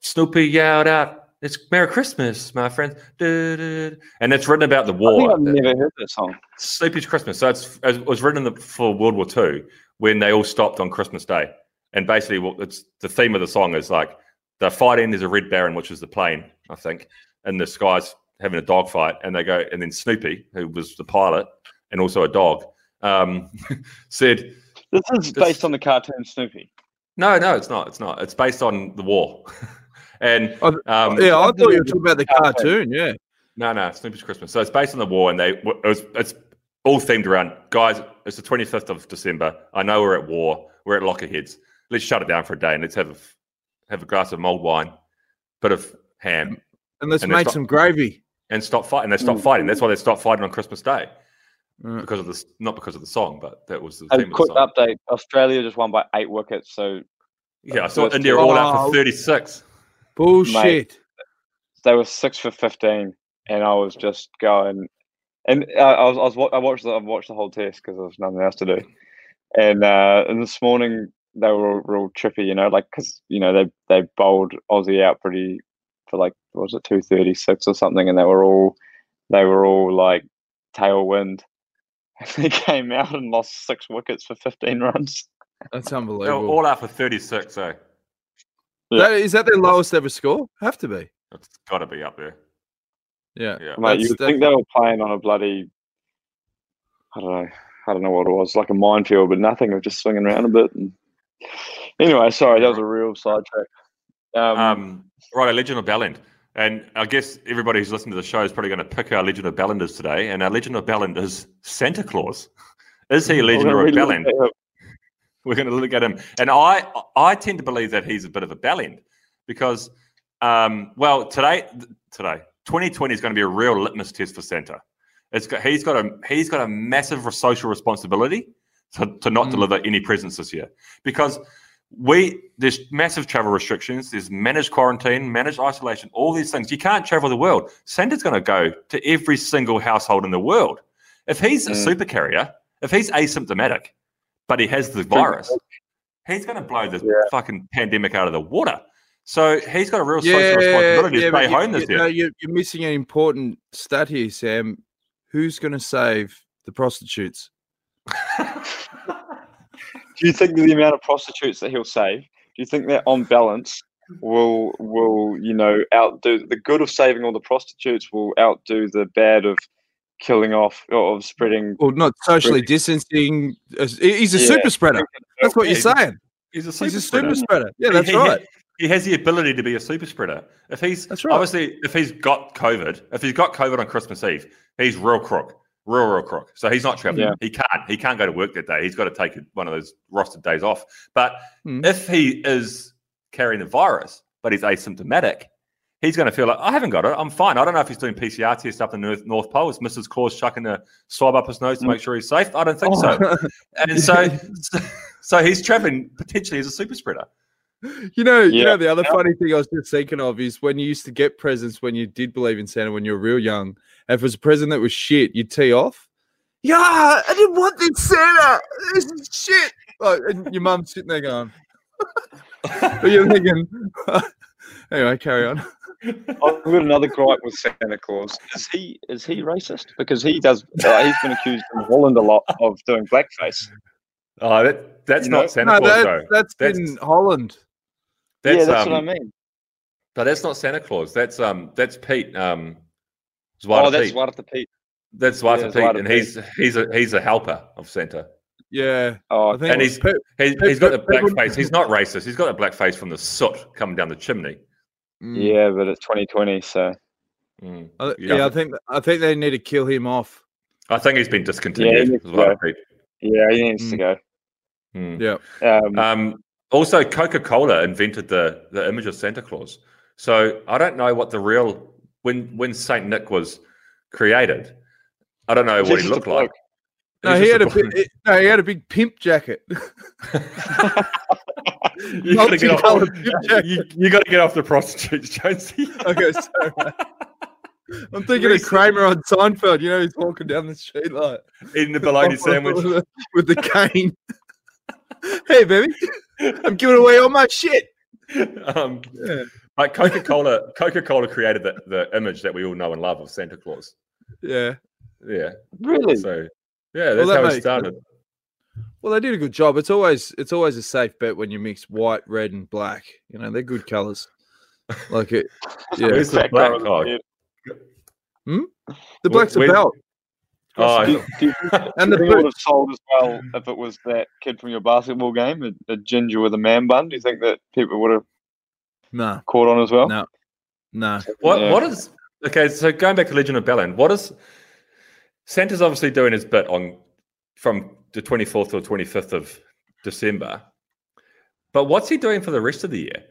Snoopy yelled out, "It's Merry Christmas, my friends!" And it's written about the I think war. I've never heard that song. Sleepy's Christmas. So it's it was written in the, for World War II when they all stopped on Christmas Day, and basically, what it's the theme of the song is like they're fighting. There's a Red Baron, which is the plane, I think, and the skies having a dogfight, and they go, and then Snoopy, who was the pilot and also a dog, um, said. This is based on the cartoon Snoopy. No, no, it's not. It's not. It's based on the war. and Oh, um, yeah, I thought you were talking about the cartoon. Yeah. no, no, Snoopy's Christmas. So it's based on the war, and they it was, it's all themed around guys. It's the twenty fifth of December. I know we're at war. We're at lockerheads. Let's shut it down for a day and let's have a f- have a glass of mulled wine, bit of ham, And let's And make stop- some gravy. and stop fighting. They Mm. fighting. That's why they stopped fighting on Christmas Day Mm. because of this. Not because of the song, but that was the A theme of the quick song. update: Australia just won by eight wickets. So Yeah, I saw First India all out for thirty six. Bullshit. they were six for fifteen, and I was just going. And uh, I was, I was, I watched, the, I watched the whole test because there was nothing else to do. And uh, and this morning they were all real trippy, you know, like because you know they they bowled Aussie out pretty for like what was it two thirty six or something, and they were all they were all like tailwind. And they came out and lost six wickets for fifteen runs. That's They were unbelievable. all out for thirty six. So eh? That, is that their lowest ever score? Have to be. it's got to be up there. Yeah. Yeah. Mate, you think they were playing on a bloody, I don't know, I don't know what it was, like a minefield, but nothing. Of just swinging around a bit. And... Anyway, sorry, that was a real sidetrack. Um, Um, right, a Legend of Bellend. And I guess everybody who's listening to the show is probably going to pick our Legend of Bellenders today. And our Legend of Bellend is Santa Claus. Is he a Legend gonna or a really Bellend? We're going to look at him. And I I tend to believe that he's a bit of a Bellend because, um, well, today, today, 2020 is going to be a real litmus test for Santa. It's got, he's got a he's got a massive social responsibility to, to not Mm. deliver any presents this year because we there's massive travel restrictions there's managed quarantine managed isolation all these things you can't travel the world santa's going to go to every single household in the world if he's a Mm. super carrier if he's asymptomatic but he has the virus he's going to blow the Yeah. fucking pandemic out of the water so he's got a real Yeah, social responsibility to but stay you- home this you year know, you're, you're missing an important stat here, Sam. Who's going to save the prostitutes? Do you think the amount of prostitutes that he'll save? Do you think that on balance will will you know outdo the good of saving all the prostitutes will outdo the bad of killing off or of spreading? Well, not socially distancing. uh, He's a Yeah. super spreader. That's what you're saying. he's a super He's a spreader. super spreader. Yeah, that's he, right. He has the ability to be a super spreader. If he's That's right. obviously if he's got COVID, if he's got COVID on Christmas Eve, he's real crook, real real crook. So he's not traveling. Yeah. He can't. He can't go to work that day. He's got to take one of those rostered days off. But Mm. if he is carrying the virus, but he's asymptomatic, he's going to feel like I haven't got it. I'm fine. I don't know if he's doing PCR tests up in the North, North Pole. Is Mrs. Claus chucking a swab up his nose to Mm. make sure he's safe? I don't think so. And so, so he's traveling potentially as a super spreader. You know, you know, the other Yeah. funny thing I was just thinking of is when you used to get presents when you did believe in Santa when you were real young. and If it was a present that was shit, you'd tee off. Yeah, I didn't want this Santa. This is shit. Like, and your mum's sitting there going, but you're thinking, anyway, carry on. I've got another gripe with Santa Claus. Is he is he racist? Because he does. Uh, he's been accused in Holland a lot of doing blackface. Oh, that that's You know? not Santa No, Claus that, though. that's, That's- in Holland. That's, yeah, that's um, what I mean. But that's not Santa Claus. That's um that's Pete. Um Oh, Zwarte that's Pete. what the Pete. That's Zwarte yeah, Pete, Zwarte and Piet. he's he's a he's a helper of Santa. Yeah, Oh, I think And he's Pe- he's, Pe- he's got the Pe- black Pe- face. He's not racist. He's got the black face from the soot coming down the chimney. Mm. yeah, but it's 2020, so Mm. I- Yeah. yeah, I think I think they need to kill him off. I think he's been Yeah, discontinued. he needs to Pete. yeah, he needs to Mm. go. Mm. Yeah, Um, Um, also, Coca Cola invented the the image of Santa Claus. So I don't know what the real when when Saint Nick was created. I don't know He's what he looked like. no, He's he had a bloke. big, no, he had a big pimp jacket. you gotta get off. Multicolored pimp jacket. You, you got to get off the prostitutes, Jonesy. okay, sorry. I'm thinking of Kramer on Seinfeld. You know, he's walking down the street like Eating the bologna sandwich. with the, with the cane. hey, baby, I'm giving away all my shit. um, Yeah. like Coca Cola, Coca Cola created the, the image that we all know and love of Santa Claus. Yeah. Yeah. Really? So yeah, that's that how it makes started. Well, they did a good job. It's always it's always a safe bet when you mix white, red, and black. You know, they're good colors. Like it, yeah. Where's the black colour card? is The black's a where- belt, Oh, Do, do and and the the would have sold as well if it was that kid from your basketball game, a, a ginger with a man bun? Do you think that people would have Nah, caught on as well? no, nah. What Yeah. what is okay? So going back to Legend of Bellend, what is Santa's obviously doing his bit on from the twenty fourth or twenty fifth of December, but what's he doing for the rest of the year?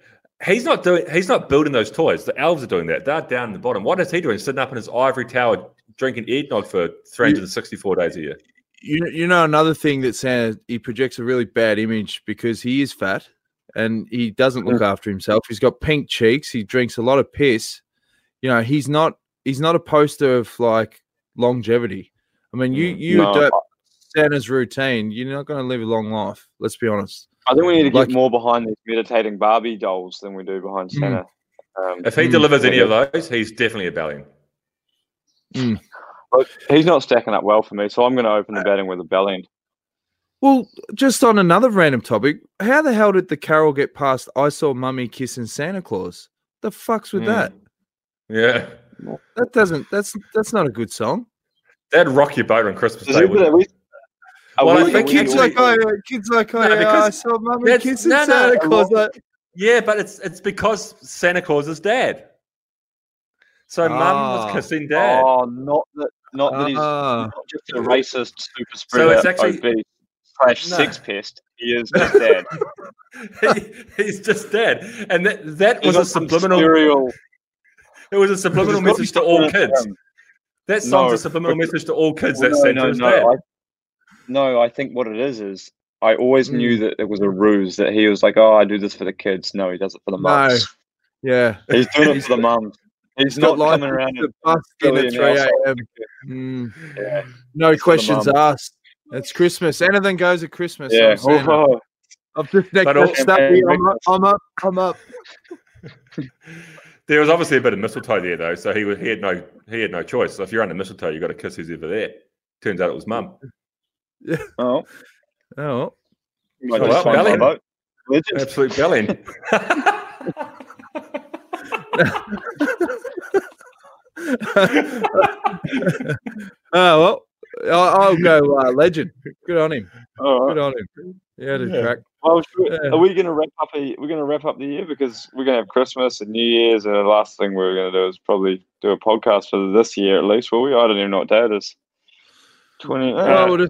He's not doing. He's not building those toys. The elves are doing that. They're down in the bottom. What is he doing? Sitting up in his ivory tower, drinking eggnog for three hundred and sixty four days a year. You you know another thing that Santa he projects a really bad image because he is fat and he doesn't look after himself. He's got pink cheeks. He drinks a lot of piss. You know, he's not he's not a poster of like longevity. I mean, you you No. adopt Santa's routine, you're not going to live a long life. Let's be honest. I think we need to get Like- more behind these meditating Barbie dolls than we do behind Mm. Santa. Um, If he Mm, delivers any of those, he's definitely a Bellend. Look, he's not stacking up well for me, so I'm going to open the batting with a bell end. Well, just on another random topic, how the hell did the carol get past I saw mummy kissing Santa Claus? The fuck's with Mm. that? Yeah, That doesn't that's that's not a good song. that'd rock your boat on Christmas Day. it- we- Well, I think we- Kids we- like oh yeah, kids like oh No, yeah, I saw mummy kissing no, no, Santa Claus. Like, Yeah, but it's it's because Santa Claus is dad. So mum Ah. was kissing dad. Oh, not that, not that he's Ah. not just a racist super spreader, it's actually- obese, slash No. sex pest. He is just dead. He- he's just dead, and that that He's was a subliminal. serial- It was a subliminal There's gotta be message to all kids. him. That song's No, a subliminal but- message to all kids Well, that no, no, no, dead. I, no, I think what it is is I always Mm. knew that it was a ruse that he was like, "Oh, I do this for the kids." No, he does it for the No. yeah. He's doing it for the mums. He's, He's got not coming around to and bust in at 3 a.m. Mm, yeah, no It's questions asked. It's Christmas. Anything goes at Christmas. yeah. I'm. Oh, I've just next But all- step. I'm up. I'm up. I'm up. There was obviously a bit of mistletoe there, though, so he was, he had no he had no choice. So if you're under mistletoe, you've got to kiss who's ever there. Turns out it was mum. oh, Oh, might Oh, well, find my Bellend. vote. Legend. Absolute bellend. oh well. I'll, I'll go uh, legend. Good on him. All right. Good on him. Yeah, to Yeah. crack. Well, we- Yeah. are we going to wrap up? A, we're going to wrap up the year because we're going to have Christmas and New Year's, and the last thing we're going to do is probably do a podcast for this year at least. Will we? I don't even know what day it is. Twenty. Uh, we'll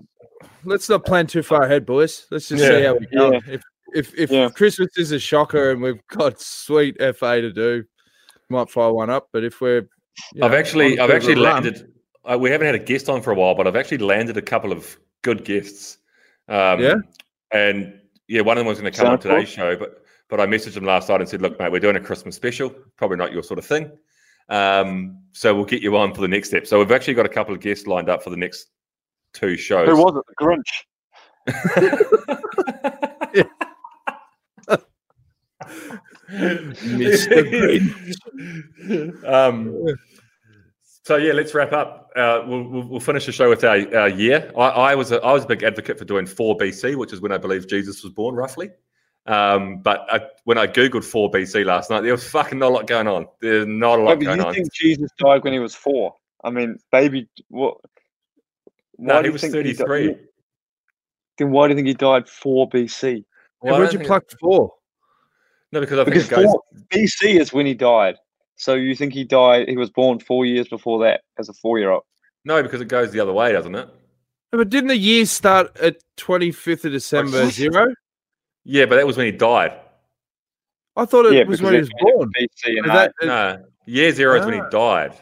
let's not plan too far ahead, boys. Let's just Yeah. see how we go. If if if. Christmas is a shocker and we've got sweet FA to do, might fire one up. But if we're, you I've actually on a I've bit actually run- landed. Uh, we haven't had a guest on for a while, but I've actually landed a couple of good guests. Um, Yeah? and yeah, one of them was going to come Sound on today's show, but but I messaged him last night and said, "Look, mate, we're doing a Christmas special. Probably not your sort of thing. Um, so we'll get you on for the next step." So we've actually got a couple of guests lined up for the next two shows. who was it? The Grinch. um, so yeah, let's wrap up. Uh, we'll, we'll, we'll finish the show with our, our year. I, I was a, I was a big advocate for doing four BC, which is when I believe Jesus was born, roughly. Um, but I, when I googled four BC last night, there was fucking not a lot going on. There's not a Wait, lot but going you on. think Jesus died when he was four? I mean, baby, what? No, why he do you was think di- 33. then why do you think he died four BC? Well, where'd you think- pluck four? No, because I think Because it goes. four, BC is when he died. So you think he died? He was born four years before that as a four-year-old. No, because it goes the other way, doesn't it? But didn't the year start at twenty fifth of December what? zero? Yeah, but that was when he died. I thought it yeah, was when he was born. BC and Is that- No, year zero is when he Ah. died.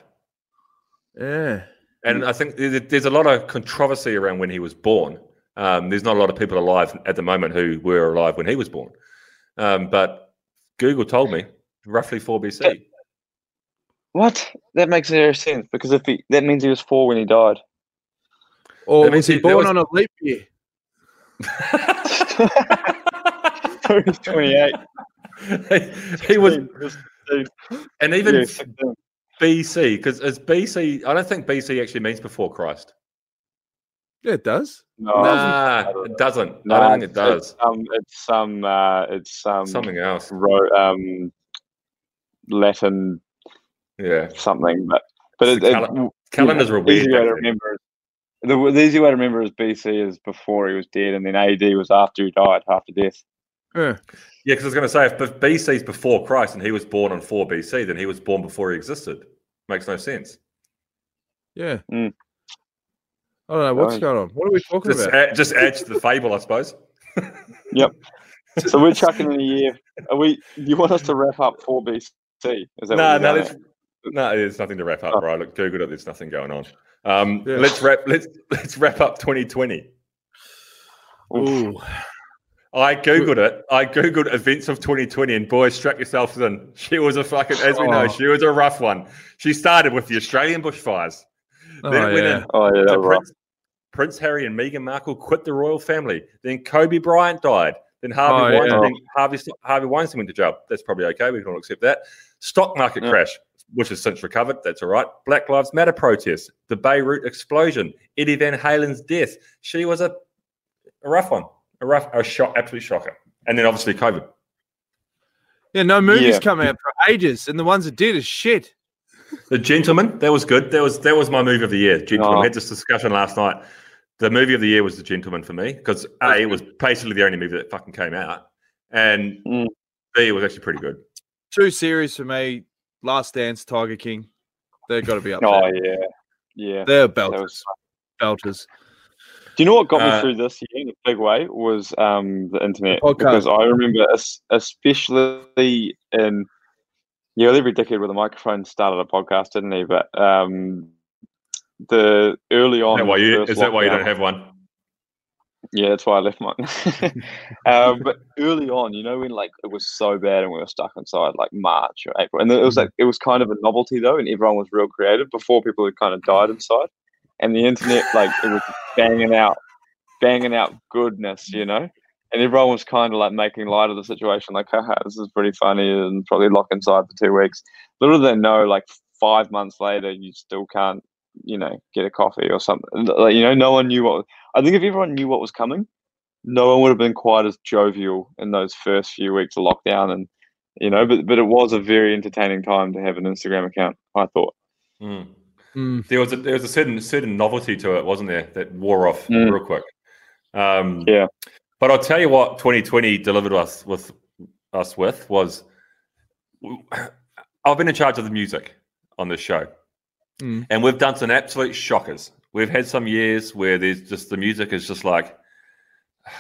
yeah. And I think there's a lot of controversy around when he was born. Um, there's not a lot of people alive at the moment who were alive when he was born. Um, but Google told me roughly 4 BC. What? That makes zero sense because if he that means he was four when he died. Or That means was he he- born was- on a leap year? He's 28. he, he was, Dude, and even yeah, BC because it's BC. I don't think BC actually means before Christ. Yeah, it does. No, nah, it doesn't. no, I don't think it does. It's, um, it's some, uh, it's some Something else. ro- um, Latin Yeah, something, but but It's it, the it- cala- calendars were the easy way to remember is the, the easy way to remember is BC is before he was dead, and then AD was after he died, after death. Yeah. Yeah, because I was going to say if if BC is before Christ and he was born on four BC, then he was born before he existed. Makes no sense. Yeah. Mm. I don't know what's going on. What are we talking Just, about? add, just adds to the fable, I suppose. Yep. So we're chucking in a year. Are we? You want us to wrap up four BC? Is that No, no, there's, no, there's nothing to wrap up, Oh. right? Look, Googled it. There's nothing going on. Um, Yeah. Let's wrap. Let's let's wrap up 2020. Ooh. I googled it. I googled events of 2020, and boy, strap yourselves in. She was a fucking, as we know, Oh. she was a rough one. She started with the Australian bushfires. Oh, then it went yeah. in Oh yeah, to that was rough. Prince, Prince Harry and Meghan Markle quit the royal family. Then Kobe Bryant died. Then Harvey Oh, yeah. Weinstein, Harvey, Harvey Weinstein went to jail. That's probably okay. We can all accept that. Stock market Yeah. crash, which has since recovered. That's all right. Black Lives Matter protests, the Beirut explosion, Eddie Van Halen's death. She was a, a rough one, a rough, a shock, absolute shocker. And then obviously COVID. Yeah, no movies Yeah. come out for ages, and the ones that did is shit. The Gentleman, that was good. That was that was my movie of the year. Gentleman. Oh. We had this discussion last night. The movie of the year was The Gentleman for me because a it was basically the only movie that fucking came out, and Mm. b it was actually pretty good. Two series for me: Last Dance, Tiger King. They've got to be up there. Oh there. yeah, yeah. They're That belters. was Belters. Do you know what got me Uh, through this year in a big way was um, the internet podcast. because I remember, especially in yeah, well, every decade with a microphone started a podcast, didn't he? But um, the early Is on, that why you, is that why you don't have one? Yeah, that's why I left mine. um, but early on, you know, when like it was so bad and we were stuck inside, like March or April, and it was like it was kind of a novelty though, and everyone was real creative before people had kind of died inside, and the internet like it was banging out, banging out goodness, you know, and everyone was kind of like making light of the situation, like, haha, this is pretty funny, and probably lock inside for two weeks. Little did they know, like five months later, you still can't, you know, get a coffee or something. Like, you know, no one knew what. I think if everyone knew what was coming, no one would have been quite as jovial in those first few weeks of lockdown, and you know, but but it was a very entertaining time to have an Instagram account. I thought. Mm. Mm. There was a, there was a certain certain novelty to it, wasn't there? That wore off Mm. real quick. Um, Yeah. But I'll tell you what, 2020 delivered us with us with was I've been in charge of the music on this show, Mm. and we've done some absolute shockers. We've had some years where there's just the music is just like,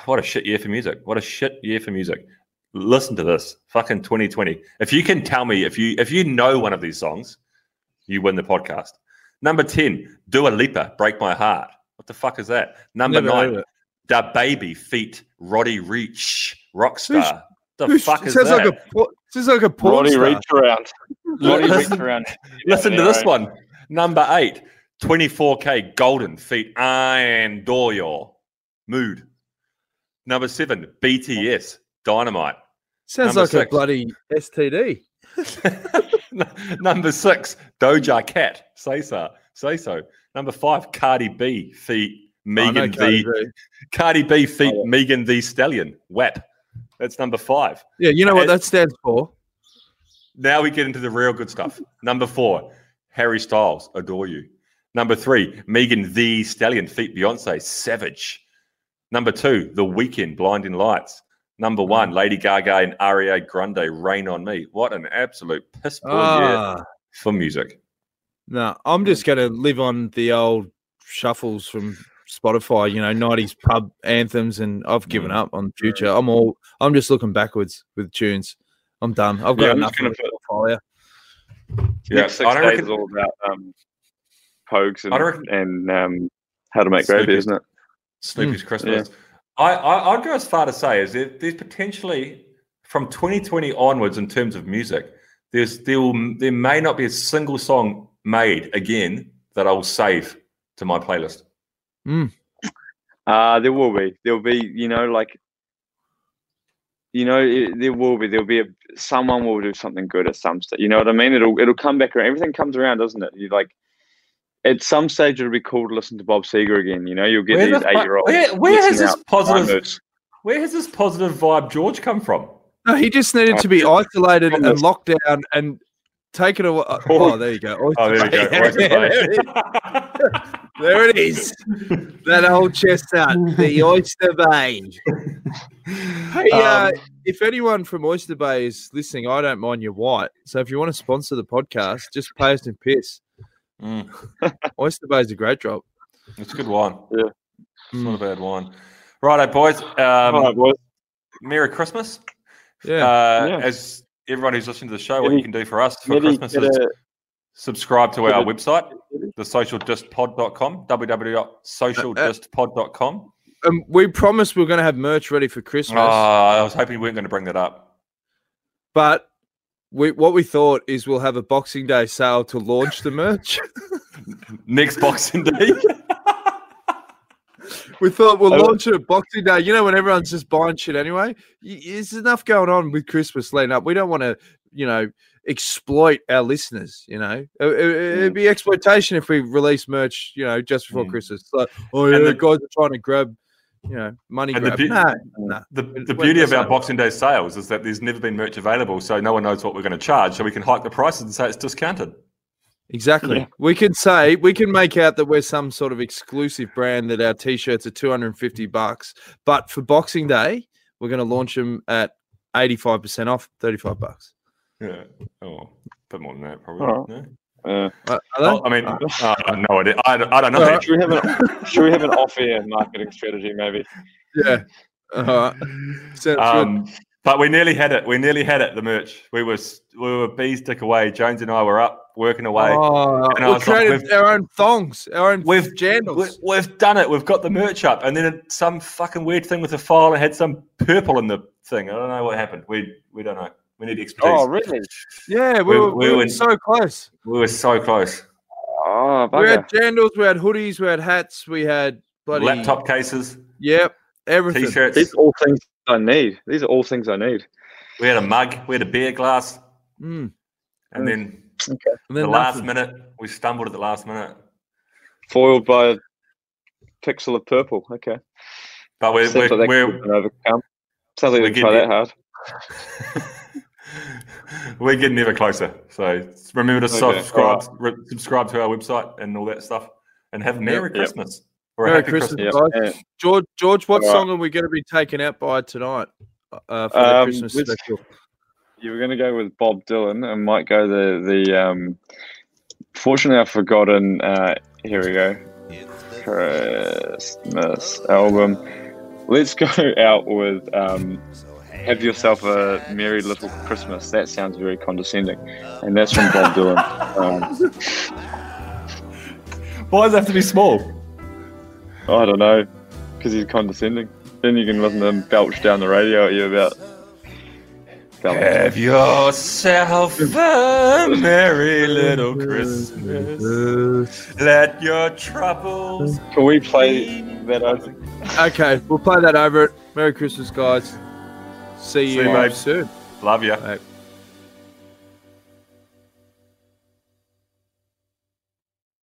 what a shit year for music. What a shit year for music. Listen to this, fucking 2020. If you can tell me if you if you know one of these songs, you win the podcast. Number 10, Dua Lipa, Break My Heart. What the fuck is that? Number Never nine, of. DaBaby feet Roddy Ricch, Rockstar. The Who's- fuck is sounds that? like a por- sounds like a porn Roddy star. reach around. Roddy Listen- reach around. Listen to this one. Number eight, 24kGoldn feat Iann Dior. Mood. Number seven, BTS Dynamite. Sounds Number like a bloody STD. Number six, Doja Cat. Say so. Say so. Number five, Cardi B feat Oh, I know Megan Cardi the B. Cardi B feat Oh, yeah. Megan Thee Stallion. WAP. That's number five. Yeah, you know what that stands for? Now we get into the real good stuff. Number four, Harry Styles, adore you. Number three, Megan Thee Stallion, feat Beyonce, savage. Number two, The Weeknd, Blinding Lights. Number one, Lady Gaga and Ariana Grande, Rain on Me. What an absolute piss poor year Ah, for music. no, I'm just going to live on the old shuffles from Spotify. You know, '90s pub anthems, and I've given Mm. up on the future. I'm all. I'm just looking backwards with tunes. I'm done. I've got Yeah, enough just gonna of the put- portfolio. Yeah, Next six I don't days reckon- is all about um, pogues and, reckon- and um, how to make gravy, isn't it? Snoopy's Christmas. I, I I'd go as far to say is that there's potentially from 2020 onwards in terms of music, there's there will, there may not be a single song made again that I will save to my playlist. Mm. Uh, there will be. There'll be, you know, like, you know, it, there will be. There'll be a someone will do something good at some stage. You know what I mean? It'll it'll come back around. Everything comes around, doesn't it? You like, at some stage, it'll be cool to listen to Bob Seger again. You know, you'll get Where these the eight year olds. where- where has this positive- Where has this positive vibe George come from? No, he just needed to be isolated and locked down and taken away. Oh, there you go. Oh, there we go. Oyster Bay. there it is. That old chestnut, the Oyster Bay. Hey, uh, Um, if anyone from Oyster Bay is listening, I don't mind your white. So if you want to sponsor the podcast, just pay us in piss. Mm, Oyster Bay is a great drop. it's a good wine. Yeah. It's not a bad wine. Righto, boys. Um, All right, boys. Merry Christmas. Yeah. Uh, Yeah. As everyone who's listening to the show, what you can do for us for Christmas is a- subscribe to get our a- website, thesocialdistpod.com, www.socialdistpod.com. Um, we promised we are going to have merch ready for Christmas, Oh, I was hoping you weren't going to bring that up. but we, what we thought is we'll have a Boxing Day sale to launch the merch. Next Boxing Day. We thought we'll launch it at Boxing Day. You know, when everyone's just buying shit anyway, there's enough going on with Christmas leading up. We don't want to, you know, exploit our listeners. You know, it, would be exploitation if we release merch, you know, just before Mm. Christmas. It's like, oh And yeah, the- guys are trying to grab, you know, money And the grab. beau- no, no. The, the beauty of that's our Boxing Day sales is that there's never been merch available, so no one knows what we're going to charge. So we can hike the prices and say it's discounted. Exactly. Yeah. We can say we can make out that we're some sort of exclusive brand that our t-shirts are 250 bucks, but for Boxing Day, we're going to launch them at 85% off, 35 bucks. Yeah. Oh, a bit more than that, probably. All No? Uh, Uh, Oh. I mean, uh, I no idea. I, don't- I don't know. All right. should we have an should we have an off air marketing strategy maybe? yeah. All right. Sounds good. But we nearly had it. We nearly had it. The merch. We were we were bees dick away. Jones and I were up working away. Oh, and I we was like, created we've- our own thongs, our own We've we, jandals. we've done it. We've got the merch up, and then some fucking weird thing with the file and had some purple in the thing. I don't know what happened. We we don't know. We need oh, expertise. Oh really? Yeah, we, we- were, we we were went- so close. We were so close. Oh, We had jandals, we had hoodies, we had hats, we had bloody Laptop cases, Yep, everything. t-shirts. These all things I need. These are all things I need. We had a mug. We had a beer glass, Mm. and then And the then last nothing. minute we stumbled at the last minute. Foiled by a pixel of purple. Okay. But we're Seems we're, like we're, could be an overcome. Sounds like we're you didn't try getting that it. hard. We're getting ever closer. So remember to Okay, subscribe, re- subscribe to our website and all that stuff, and have a Merry Yep. Christmas or a Merry Christmas, Christmas. guys. Yeah. George, George, what All right. song are we going to be taken out by tonight uh, for the Um, Christmas let's- special? You were going to go with Bob Dylan and might go the the. Um, fortunately, I've forgotten. Uh, here we go. Christmas album. Let's go out with um, "Have Yourself a Merry Little Christmas." That sounds very condescending, and that's from Bob Dylan. Um, Why does it have to be small? I don't know, because he's condescending. Then you can listen to him belch down the radio at you about. belch. Have yourself a merry little Christmas. Let your troubles. Can we play that over? Okay, we'll play that over it. Merry Christmas, guys. See you See you, mate. soon. Love you. Right.